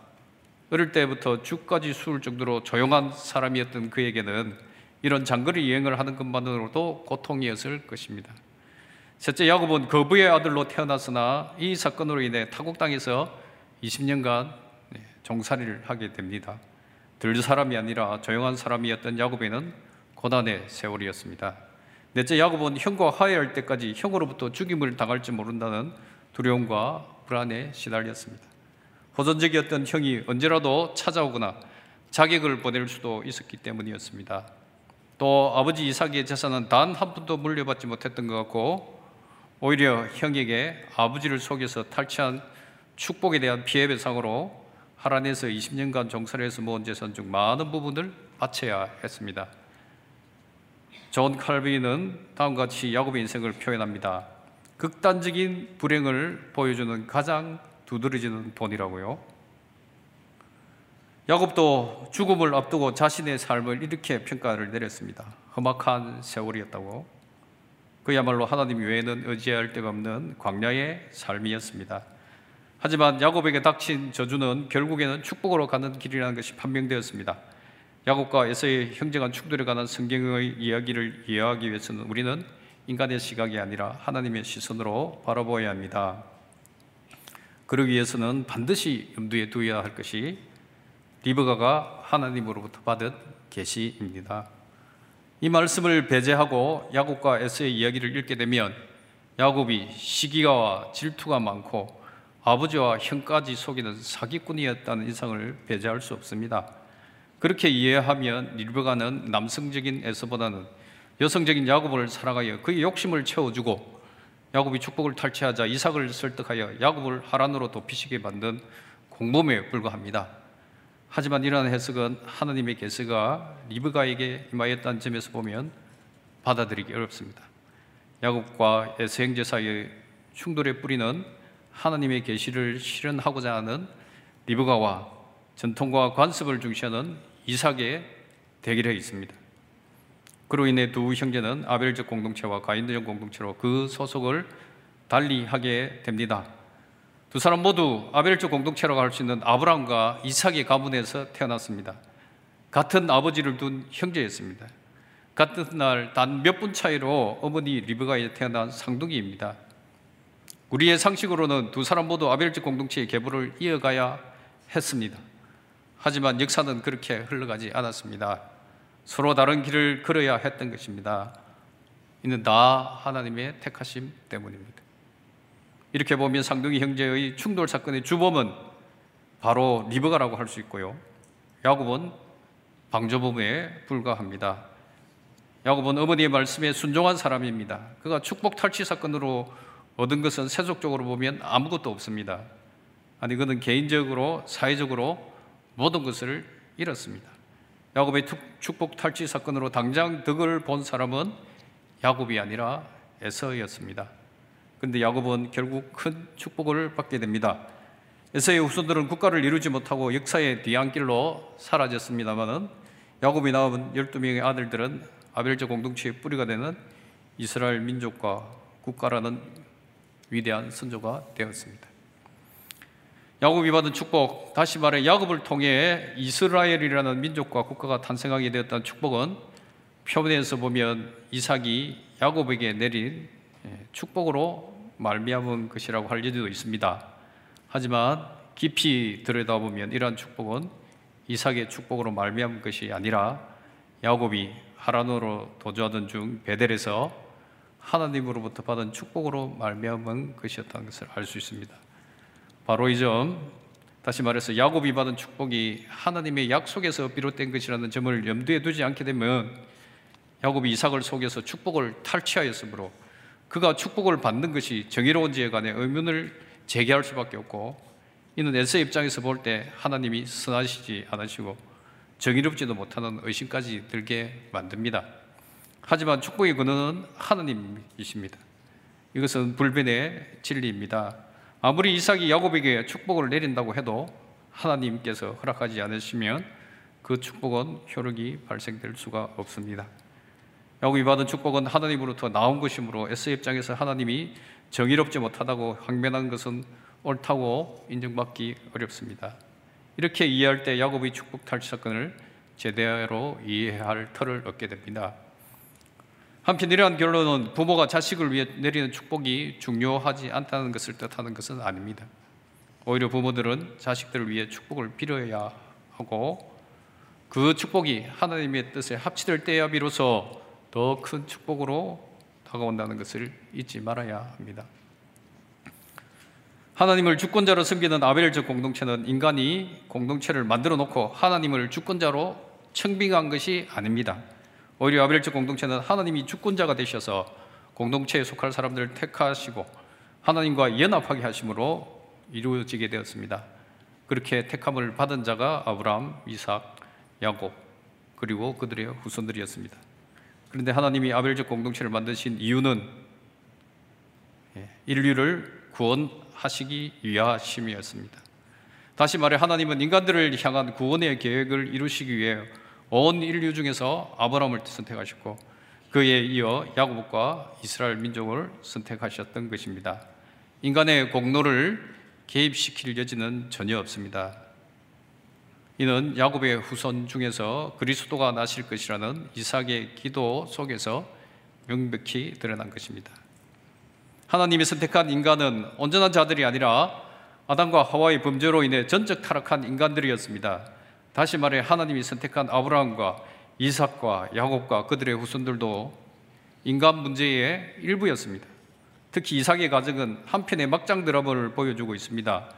어릴 때부터 죽까지 수울 정도로 조용한 사람이었던 그에게는 이런 장거리 여행을 하는 것만으로도 고통이었을 것입니다. 셋째, 야곱은 거부의 아들로 태어났으나 이 사건으로 인해 타국 땅에서 20년간 종살이를 하게 됩니다. 들 사람이 아니라 조용한 사람이었던 야곱에는 고난의 세월이었습니다. 넷째 야곱은 형과 화해할 때까지 형으로부터 죽임을 당할지 모른다는 두려움과 불안에 시달렸습니다. 호전적이었던 형이 언제라도 찾아오거나 자객을 보낼 수도 있었기 때문이었습니다. 또 아버지 이삭의 재산은 단 한 푼도 물려받지 못했던 것 같고 오히려 형에게 아버지를 속여서 탈취한 축복에 대한 피해 배상으로 하란에서 20년간 종살이를 해서 모은 재산 중 많은 부분을 바쳐야 했습니다. 존 칼빈은 다음과 같이 야곱의 인생을 표현합니다. 극단적인 불행을 보여주는 가장 두드러지는 본이라고요. 야곱도 죽음을 앞두고 자신의 삶을 이렇게 평가를 내렸습니다. 험악한 세월이었다고. 그야말로 하나님 외에는 의지할 데가 없는 광야의 삶이었습니다. 하지만 야곱에게 닥친 저주는 결국에는 축복으로 가는 길이라는 것이 판명되었습니다. 야곱과 에서의 형제간 충돌에 관한 성경의 이야기를 이해하기 위해서는 우리는 인간의 시각이 아니라 하나님의 시선으로 바라보아야 합니다. 그러기 위해서는 반드시 염두에 두어야 할 것이 리브가가 하나님으로부터 받은 계시입니다. 이 말씀을 배제하고 야곱과 에서의 이야기를 읽게 되면 야곱이 시기가와 질투가 많고 아버지와 형까지 속이는 사기꾼이었다는 인상을 배제할 수 없습니다. 그렇게 이해하면 리브가는 남성적인 에서보다는 여성적인 야곱을 사랑하여 그의 욕심을 채워주고 야곱이 축복을 탈취하자 이삭을 설득하여 야곱을 하란으로 돕히시게 만든 공범에 불과합니다. 하지만 이러한 해석은 하나님의 계세가 리브가에게 임하였다는 점에서 보면 받아들이기 어렵습니다. 야곱과 에서 형제 사이의 충돌의 뿌리는 하나님의 계시를 실현하고자 하는 리브가와 전통과 관습을 중시하는 이삭의 대결에 있습니다. 그로 인해 두 형제는 아벨적 공동체와 가인적 공동체로 그 소속을 달리하게 됩니다. 두 사람 모두 아벨적 공동체라고 할 수 있는 아브라함과 이삭의 가문에서 태어났습니다. 같은 아버지를 둔 형제였습니다. 같은 날 단 몇 분 차이로 어머니 리브가에 태어난 상둥이입니다. 우리의 상식으로는 두 사람 모두 아벨적 공동체의 계보를 이어가야 했습니다. 하지만 역사는 그렇게 흘러가지 않았습니다. 서로 다른 길을 걸어야 했던 것입니다. 이는 다 하나님의 택하심 때문입니다. 이렇게 보면 상둥이 형제의 충돌 사건의 주범은 바로 리브가라고 할 수 있고요. 야곱은 방조범에 불과합니다. 야곱은 어머니의 말씀에 순종한 사람입니다. 그가 축복 탈취 사건으로 얻은 것은 세속적으로 보면 아무것도 없습니다. 아니 그는 개인적으로 사회적으로 모든 것을 잃었습니다. 야곱의 축복 탈취 사건으로 당장 덕을 본 사람은 야곱이 아니라 에서였습니다. 그런데 야곱은 결국 큰 축복을 받게 됩니다. 에서의 후손들은 국가를 이루지 못하고 역사의 뒤안길로 사라졌습니다마는 야곱이 낳은 12명의 아들들은 아벨적 공동체의 뿌리가 되는 이스라엘 민족과 국가라는 위대한 선조가 되었습니다. 야곱이 받은 축복, 다시 말해 야곱을 통해 이스라엘이라는 민족과 국가가 탄생하게 되었다는 축복은 표면에서 보면 이삭이 야곱에게 내린 예, 축복으로 말미암은 것이라고 할 여지도 있습니다. 하지만 깊이 들여다보면 이러한 축복은 이삭의 축복으로 말미암은 것이 아니라 야곱이 하란으로 도주하던 중 베델에서 하나님으로부터 받은 축복으로 말미암은 것이었다는 것을 알 수 있습니다. 바로 이 점, 다시 말해서 야곱이 받은 축복이 하나님의 약속에서 비롯된 것이라는 점을 염두에 두지 않게 되면 야곱이 이삭을 속여서 축복을 탈취하였으므로 그가 축복을 받는 것이 정의로운지에 관해 의문을 제기할 수밖에 없고 이는 에서 입장에서 볼 때 하나님이 선하시지 않으시고 정의롭지도 못하는 의심까지 들게 만듭니다. 하지만 축복의 근원은 하나님이십니다. 이것은 불변의 진리입니다. 아무리 이삭이 야곱에게 축복을 내린다고 해도 하나님께서 허락하지 않으시면 그 축복은 효력이 발생될 수가 없습니다. 야곱이 받은 축복은 하나님으로부터 나온 것이므로 에스 입장에서 하나님이 정의롭지 못하다고 항변한 것은 옳다고 인정받기 어렵습니다. 이렇게 이해할 때 야곱의 축복 탈취 사건을 제대로 이해할 털을 얻게 됩니다. 한편 이러한 결론은 부모가 자식을 위해 내리는 축복이 중요하지 않다는 것을 뜻하는 것은 아닙니다. 오히려 부모들은 자식들을 위해 축복을 빌어야 하고 그 축복이 하나님의 뜻에 합치될 때야 비로소 더 큰 축복으로 다가온다는 것을 잊지 말아야 합니다. 하나님을 주권자로 섬기는 아벨적 공동체는 인간이 공동체를 만들어 놓고 하나님을 주권자로 청빙한 것이 아닙니다. 오히려 아벨적 공동체는 하나님이 주권자가 되셔서 공동체에 속할 사람들을 택하시고 하나님과 연합하게 하심으로 이루어지게 되었습니다. 그렇게 택함을 받은 자가 아브라함, 이삭, 야곱 그리고 그들의 후손들이었습니다. 그런데 하나님이 아벨적 공동체를 만드신 이유는 예, 인류를 구원하시기 위하심이었습니다. 다시 말해 하나님은 인간들을 향한 구원의 계획을 이루시기 위해 온 인류 중에서 아브라함을 선택하셨고 그에 이어 야곱과 이스라엘 민족을 선택하셨던 것입니다. 인간의 공로를 개입시킬 여지는 전혀 없습니다. 이는 야곱의 후손 중에서 그리스도가 나실 것이라는 이삭의 기도 속에서 명백히 드러난 것입니다. 하나님이 선택한 인간은 온전한 자들이 아니라 아담과 하와의 범죄로 인해 전적 타락한 인간들이었습니다. 다시 말해 하나님이 선택한 아브라함과 이삭과 야곱과 그들의 후손들도 인간 문제의 일부였습니다. 특히 이삭의 가정은 한편의 막장 드라마를 보여주고 있습니다.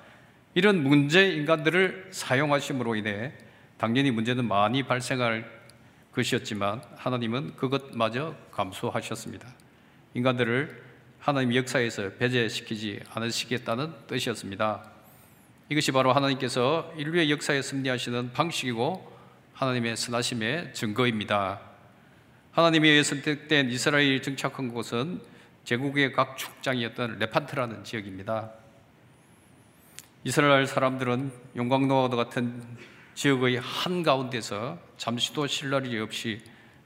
이런 문제 인간들을 사용하심으로 인해 당연히 문제는 많이 발생할 것이었지만 하나님은 그것마저 감수하셨습니다. 인간들을 하나님 역사에서 배제시키지 않으시겠다는 뜻이었습니다. 이것이 바로 하나님께서 인류의 역사에 승리하시는 방식이고 하나님의 선하심의 증거입니다. 하나님에 선택된 이스라엘이 정착한 곳은 제국의 각 축장이었던 레판트라는 지역입니다. 이스라엘 사람들은 용광로와 같은 지역의 한 가운데서 잠시도 쉴 날이 없이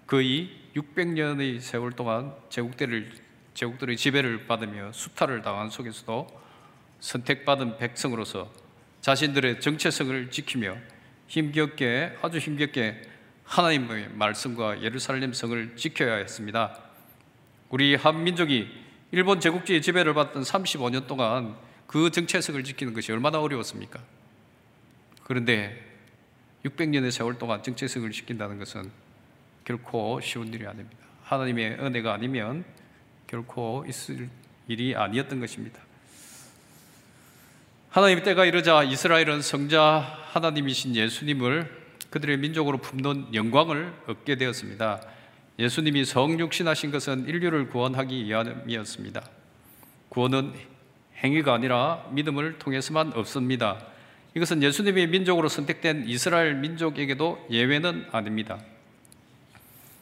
거의 600년의 세월 동안 제국들을 제국들의 지배를 받으며 수탈을 당한 속에서도 선택받은 백성으로서 자신들의 정체성을 지키며 힘겹게 아주 힘겹게 하나님의 말씀과 예루살렘 성을 지켜야 했습니다. 우리 한민족이 일본 제국주의 지배를 받던 35년 동안 그 정체성을 지키는 것이 얼마나 어려웠습니까? 그런데 600년의 세월 동안 정체성을 지킨다는 것은 결코 쉬운 일이 아닙니다. 하나님의 은혜가 아니면 결코 있을 일이 아니었던 것입니다. 하나님 때가 이르자 이스라엘은 성자 하나님이신 예수님을 그들의 민족으로 품는 영광을 얻게 되었습니다. 예수님이 성육신하신 것은 인류를 구원하기 위함이었습니다. 구원은 행위가 아니라 믿음을 통해서만 없습니다. 이것은 예수님의 민족으로 선택된 이스라엘 민족에게도 예외는 아닙니다.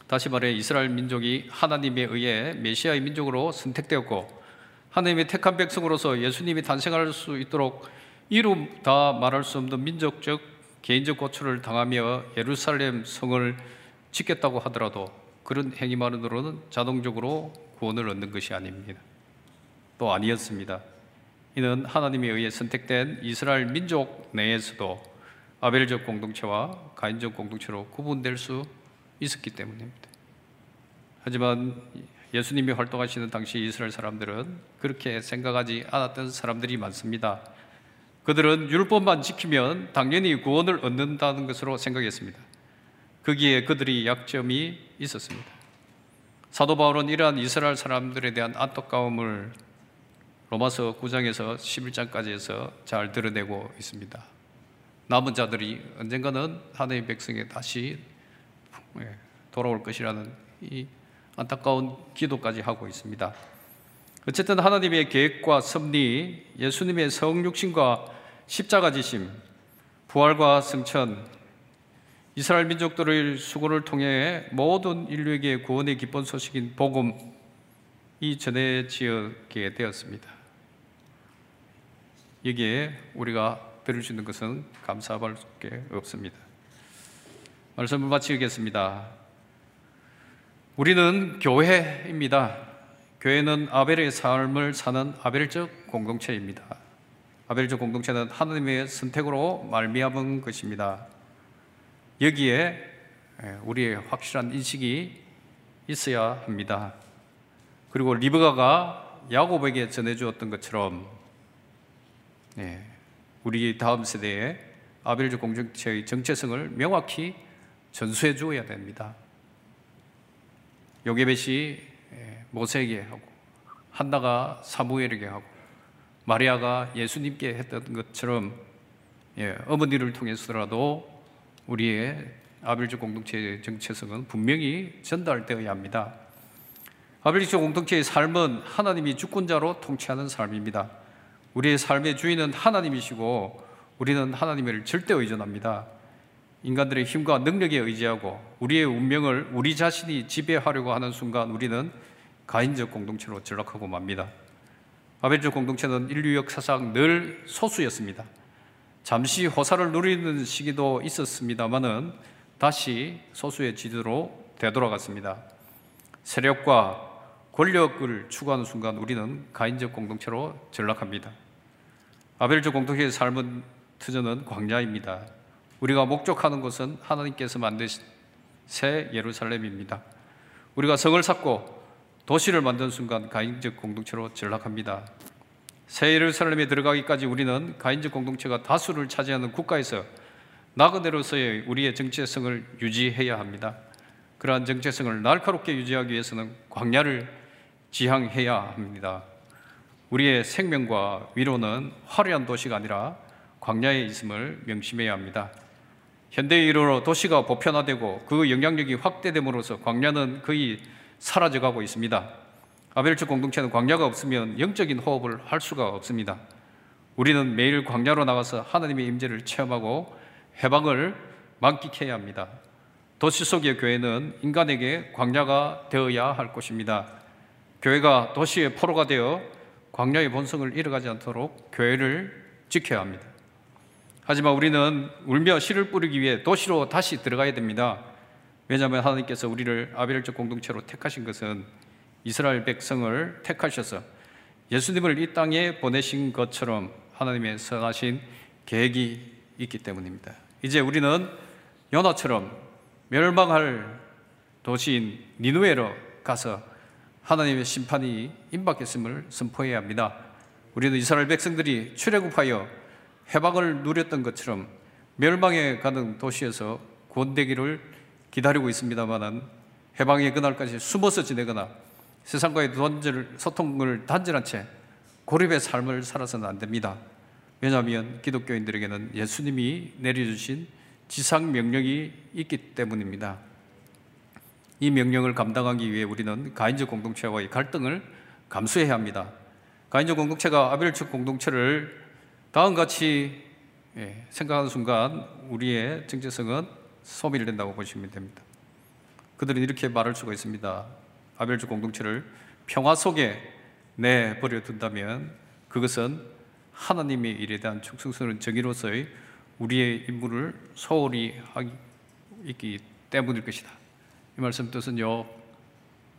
다시 말해 이스라엘 민족이 하나님에 의해 메시아의 민족으로 선택되었고 하나님의 택한 백성으로서 예수님이 탄생할 수 있도록 이름 다 말할 수 없는 민족적 개인적 고초를 당하며 예루살렘 성을 지켰다고 하더라도 그런 행위만으로는 자동적으로 구원을 얻는 것이 아닙니다. 또 아니었습니다. 이는 하나님에 의해 선택된 이스라엘 민족 내에서도 아벨적 공동체와 가인적 공동체로 구분될 수 있었기 때문입니다. 하지만 예수님이 활동하시는 당시 이스라엘 사람들은 그렇게 생각하지 않았던 사람들이 많습니다. 그들은 율법만 지키면 당연히 구원을 얻는다는 것으로 생각했습니다. 거기에 그들이 약점이 있었습니다. 사도 바울은 이러한 이스라엘 사람들에 대한 안타까움을 로마서 9장에서 11장까지 해서 잘 드러내고 있습니다. 남은 자들이 언젠가는 하나님의 백성에 다시 예, 돌아올 것이라는 이 안타까운 기도까지 하고 있습니다. 어쨌든 하나님의 계획과 섭리, 예수님의 성육신과 십자가 지심, 부활과 승천, 이스라엘 민족들의 수고를 통해 모든 인류에게 구원의 기쁜 소식인 복음이 전해지게 되었습니다. 여기에 우리가 들을 수 있는 것은 감사할 수밖에 없습니다. 말씀을 마치겠습니다. 우리는 교회입니다. 교회는 아벨의 삶을 사는 아벨적 공동체입니다. 아벨적 공동체는 하나님의 선택으로 말미암은 것입니다. 여기에 우리의 확실한 인식이 있어야 합니다. 그리고 리브가가 야곱에게 전해주었던 것처럼 네, 우리 다음 세대에 아벨적 공동체의 정체성을 명확히 전수해 주어야 됩니다. 요게벳이 모세에게 하고 한나가 사무엘에게 하고 마리아가 예수님께 했던 것처럼 예, 어머니를 통해서라도 우리의 아벨적 공동체의 정체성은 분명히 전달되어야 합니다. 아벨적 공동체의 삶은 하나님이 주권자로 통치하는 삶입니다. 우리의 삶의 주인은 하나님이시고 우리는 하나님을 절대 의존합니다. 인간들의 힘과 능력에 의지하고 우리의 운명을 우리 자신이 지배하려고 하는 순간 우리는 가인적 공동체로 전락하고 맙니다. 아벨적 공동체는 인류 역사상 늘 소수였습니다. 잠시 호사를 누리는 시기도 있었습니다만은 다시 소수의 지도로 되돌아갔습니다. 세력과 권력을 추구하는 순간 우리는 가인적 공동체로 전락합니다. 아벨적 공동체의 삶은 터전은 광야입니다. 우리가 목적하는 것은 하나님께서 만드신 새 예루살렘입니다. 우리가 성을 쌓고 도시를 만든 순간 가인적 공동체로 전락합니다. 새 예루살렘에 들어가기까지 우리는 가인적 공동체가 다수를 차지하는 국가에서 나그네로서의 우리의 정체성을 유지해야 합니다. 그러한 정체성을 날카롭게 유지하기 위해서는 광야를 지향해야 합니다. 우리의 생명과 위로는 화려한 도시가 아니라 광야에 있음을 명심해야 합니다. 현대의 이로로 도시가 보편화되고 그 영향력이 확대됨으로써 광야는 거의 사라져가고 있습니다. 아벨적 공동체는 광야가 없으면 영적인 호흡을 할 수가 없습니다. 우리는 매일 광야로 나가서 하나님의 임재를 체험하고 해방을 만끽해야 합니다. 도시 속의 교회는 인간에게 광야가 되어야 할 것입니다. 교회가 도시의 포로가 되어 광야의 본성을 잃어가지 않도록 교회를 지켜야 합니다. 하지만 우리는 울며 씨를 뿌리기 위해 도시로 다시 들어가야 됩니다. 왜냐하면 하나님께서 우리를 아벨적 공동체로 택하신 것은 이스라엘 백성을 택하셔서 예수님을 이 땅에 보내신 것처럼 하나님의 선하신 계획이 있기 때문입니다. 이제 우리는 요나처럼 멸망할 도시인 니누에로 가서 하나님의 심판이 임박했음을 선포해야 합니다. 우리는 이스라엘 백성들이 출애굽하여 해방을 누렸던 것처럼 멸망에 가는 도시에서 구원되기를 기다리고 있습니다만은 해방의 그날까지 숨어서 지내거나 세상과의 단절, 소통을 단절한 채 고립의 삶을 살아서는 안 됩니다. 왜냐하면 기독교인들에게는 예수님이 내려주신 지상 명령이 있기 때문입니다. 이 명령을 감당하기 위해 우리는 가인적 공동체와의 갈등을 감수해야 합니다. 가인적 공동체가 아벨적 공동체를 다음 같이 예, 생각하는 순간 우리의 정체성은 소멸된다고 보시면 됩니다. 그들은 이렇게 말할 수가 있습니다. 아벨주 공동체를 평화 속에 내버려 둔다면 그것은 하나님의 일에 대한 충성스러운 정의로서의 우리의 임무를 소홀히 하기 있기 때문일 것이다. 이 말씀 뜻은요,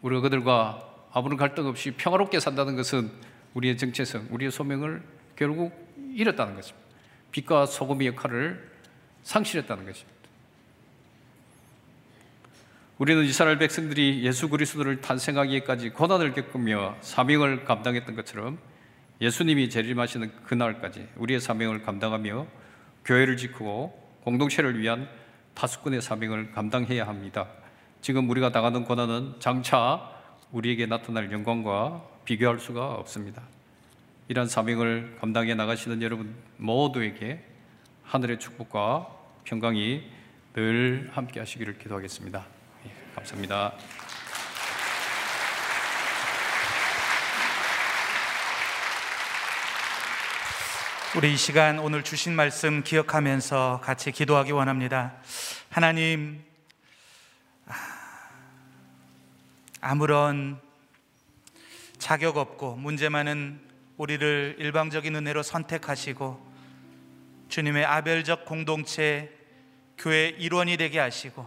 우리가 그들과 아무런 갈등 없이 평화롭게 산다는 것은 우리의 정체성, 우리의 소명을 결국 잃었다는 것입니다. 빛과 소금의 역할을 상실했다는 것입니다. 우리는 이스라엘 백성들이 예수 그리스도를 탄생하기까지 고난을 겪으며 사명을 감당했던 것처럼 예수님이 재림하시는 그날까지 우리의 사명을 감당하며 교회를 지키고 공동체를 위한 다수권의 사명을 감당해야 합니다. 지금 우리가 당하는 고난은 장차 우리에게 나타날 영광과 비교할 수가 없습니다. 이러한 사명을 감당해 나가시는 여러분 모두에게 하늘의 축복과 평강이 늘 함께 하시기를 기도하겠습니다. 예, 감사합니다. 우리 이 시간 오늘 주신 말씀 기억하면서 같이 기도하기 원합니다. 하나님, 아무런 자격 없고 문제 많은 우리를 일방적인 은혜로 선택하시고 주님의 아벨적 공동체 교회 일원이 되게 하시고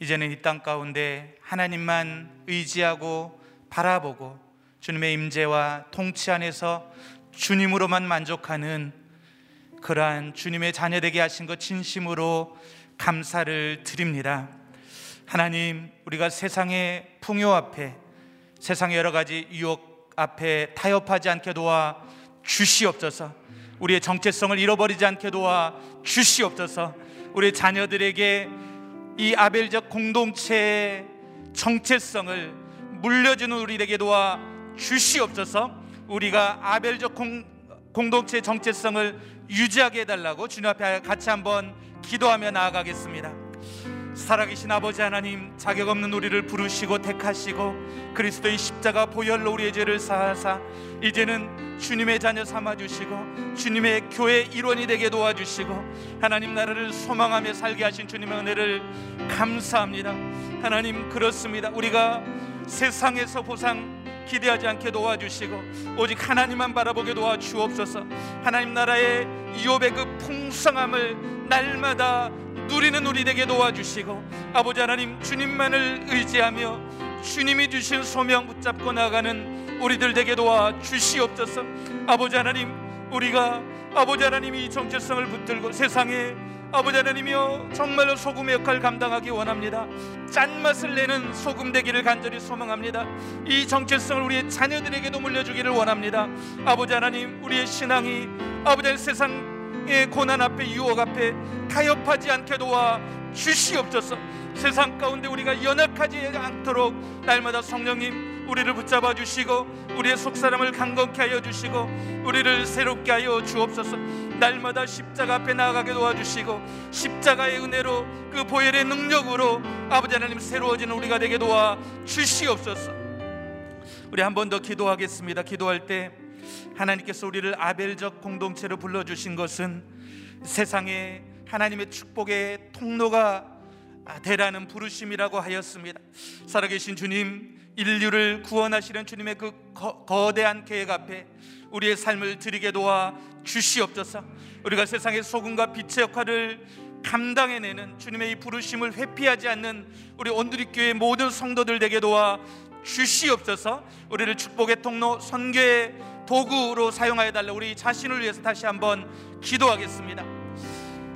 이제는 이 땅 가운데 하나님만 의지하고 바라보고 주님의 임재와 통치 안에서 주님으로만 만족하는 그러한 주님의 자녀 되게 하신 것 진심으로 감사를 드립니다. 하나님, 우리가 세상의 풍요 앞에 세상의 여러 가지 유혹 앞에 타협하지 않게 도와 주시옵소서. 우리의 정체성을 잃어버리지 않게 도와 주시옵소서. 우리 자녀들에게 이 아벨적 공동체의 정체성을 물려주는 우리에게 도와 주시옵소서. 우리가 아벨적 공, 공동체 정체성을 유지하게 해달라고 주님 앞에 같이 한번 기도하며 나아가겠습니다. 살아계신 아버지 하나님 자격 없는 우리를 부르시고 택하시고 그리스도의 십자가 보혈로 우리의 죄를 사하사 이제는 주님의 자녀 삼아 주시고 주님의 교회 일원이 되게 도와주시고 하나님 나라를 소망하며 살게 하신 주님의 은혜를 감사합니다. 하나님 그렇습니다. 우리가 세상에서 보상 기대하지 않게 도와주시고 오직 하나님만 바라보게 도와주옵소서. 하나님 나라의 이업의 그 풍성함을 날마다 누리는 우리 되게 도와주시고 아버지 하나님 주님만을 의지하며 주님이 주신 소명 붙잡고 나가는 우리들 되게 도와 주시옵소서. 아버지 하나님 우리가 아버지 하나님이 이 정체성을 붙들고 세상에 아버지 하나님이여 정말로 소금의 역할을 감당하기 원합니다. 짠맛을 내는 소금 되기를 간절히 소망합니다. 이 정체성을 우리의 자녀들에게도 물려주기를 원합니다. 아버지 하나님 우리의 신앙이 아버지 하나님 세상의 고난 앞에 유혹 앞에 타협하지 않게 도와 주시옵소서. 세상 가운데 우리가 연약하지 않도록 날마다 성령님 우리를 붙잡아 주시고 우리의 속사람을 강건케 하여 주시고 우리를 새롭게 하여 주옵소서. 날마다 십자가 앞에 나아가게 도와주시고 십자가의 은혜로 그 보혈의 능력으로 아버지 하나님 새로워지는 우리가 되게 도와 주시옵소서. 우리 한 번 더 기도하겠습니다. 기도할 때 하나님께서 우리를 아벨적 공동체로 불러주신 것은 세상에 하나님의 축복의 통로가 되라는 부르심이라고 하였습니다 살아계신 주님 인류를 구원하시는 주님의 그 거, 대한 계획 앞에 우리의 삶을 드리게 도와 주시옵소서. 우리가 세상의 소금과 빛의 역할을 감당해내는 주님의 이 부르심을 회피하지 않는 우리 온누리 교회 모든 성도들 되게 도와 주시옵소서. 우리를 축복의 통로 선교의 도구로 사용하여 달라 우리 자신을 위해서 다시 한번 기도하겠습니다.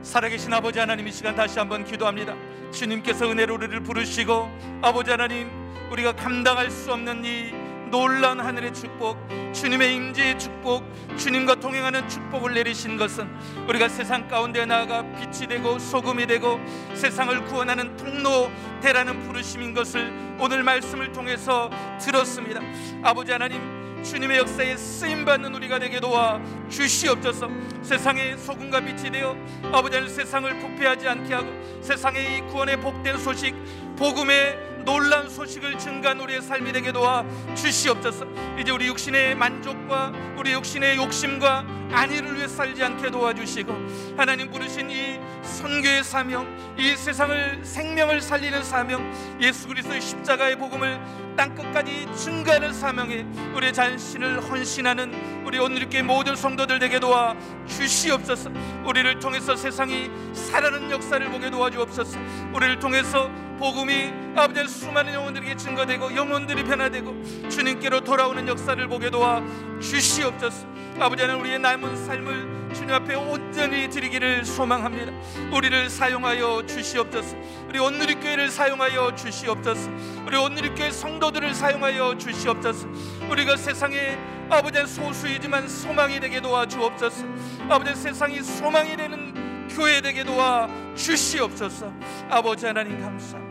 살아계신 아버지 하나님 이 시간 다시 한번 기도합니다. 주님께서 은혜로 우리를 부르시고 아버지 하나님 우리가 감당할 수 없는 이 놀라운 하늘의 축복, 주님의 임재의 축복, 주님과 동행하는 축복을 내리신 것은 우리가 세상 가운데 나아가 빛이 되고 소금이 되고 세상을 구원하는 통로 되라는 부르심인 것을 오늘 말씀을 통해서 들었습니다. 아버지 하나님 주님의 역사에 쓰임 받는 우리가 되게 도와 주시옵소서. 세상의 소금과 빛이 되어 아버지 하 세상을 부패하지 않게 하고 세상의 이 구원의 복된 소식, 복음의 놀란 소식을 증가한 우리의 삶이 되게 도와 주시옵소서. 이제 우리 육신의 만족과 우리 육신의 욕심과 안위를 위해 살지 않게 도와주시고 하나님 부르신 이 선교의 사명, 이 세상을 생명을 살리는 사명, 예수 그리스도의 십자가의 복음을 땅 끝까지 증가하는 사명에 우리 자신을 헌신하는 우리 오늘 이렇게 모든 성도들 되게 도와 주시옵소서. 우리를 통해서 세상이 살아는 역사를 보게 도와주옵소서. 우리를 통해서 복음이 아버지 수많은 영혼들에게 증거되고 영혼들이 변화되고 주님께로 돌아오는 역사를 보게 도와 주시옵소서. 아버지 하나님 우리의 남은 삶을 주님 앞에 온전히 드리기를 소망합니다. 우리를 사용하여 주시옵소서. 우리 온누리 교회를 사용하여 주시옵소서. 우리 온누리 교회 성도들을 사용하여 주시옵소서. 우리가 세상에 아버지 소수이지만 소망이 되게 도와 주옵소서. 아버지 세상이 소망이 되는 교회 되게 도와 주시옵소서. 아버지 하나님 감사합니다.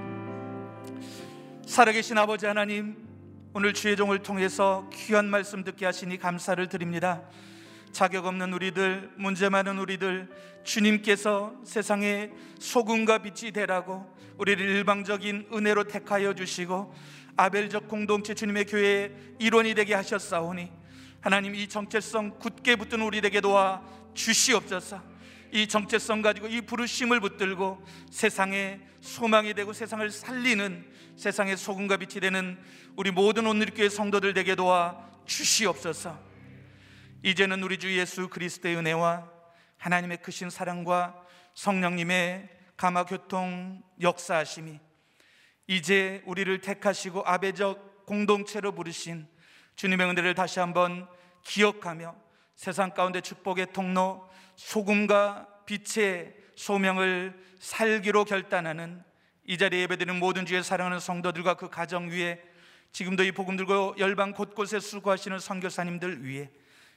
살아계신 아버지 하나님 오늘 주의 종을 통해서 귀한 말씀 듣게 하시니 감사를 드립니다. 자격 없는 우리들, 문제 많은 우리들, 주님께서 세상에 소금과 빛이 되라고 우리를 일방적인 은혜로 택하여 주시고 아벨적 공동체 주님의 교회의 일원이 되게 하셨사오니 하나님 이 정체성 굳게 붙든 우리에게 도와 주시옵소서. 이 정체성 가지고 이 부르심을 붙들고 세상에 소망이 되고 세상을 살리는 세상의 소금과 빛이 되는 우리 모든 오늘교회 성도들 되게 도와 주시옵소서. 이제는 우리 주 예수 그리스도의 은혜와 하나님의 크신 사랑과 성령님의 감화 교통 역사하심이 이제 우리를 택하시고 아베적 공동체로 부르신 주님의 은혜를 다시 한번 기억하며 세상 가운데 축복의 통로 소금과 빛의 소명을 살기로 결단하는 이 자리에 예배드리는 모든 주의 사랑하는 성도들과 그 가정 위에 지금도 이 복음 들고 열방 곳곳에 수고하시는 선교사님들 위에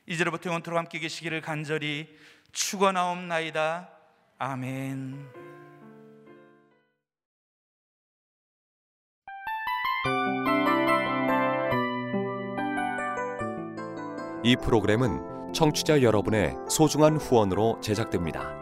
이제로부터 영원토록 함께 계시기를 간절히 축원하옵나이다. 아멘. 이 프로그램은 청취자 여러분의 소중한 후원으로 제작됩니다.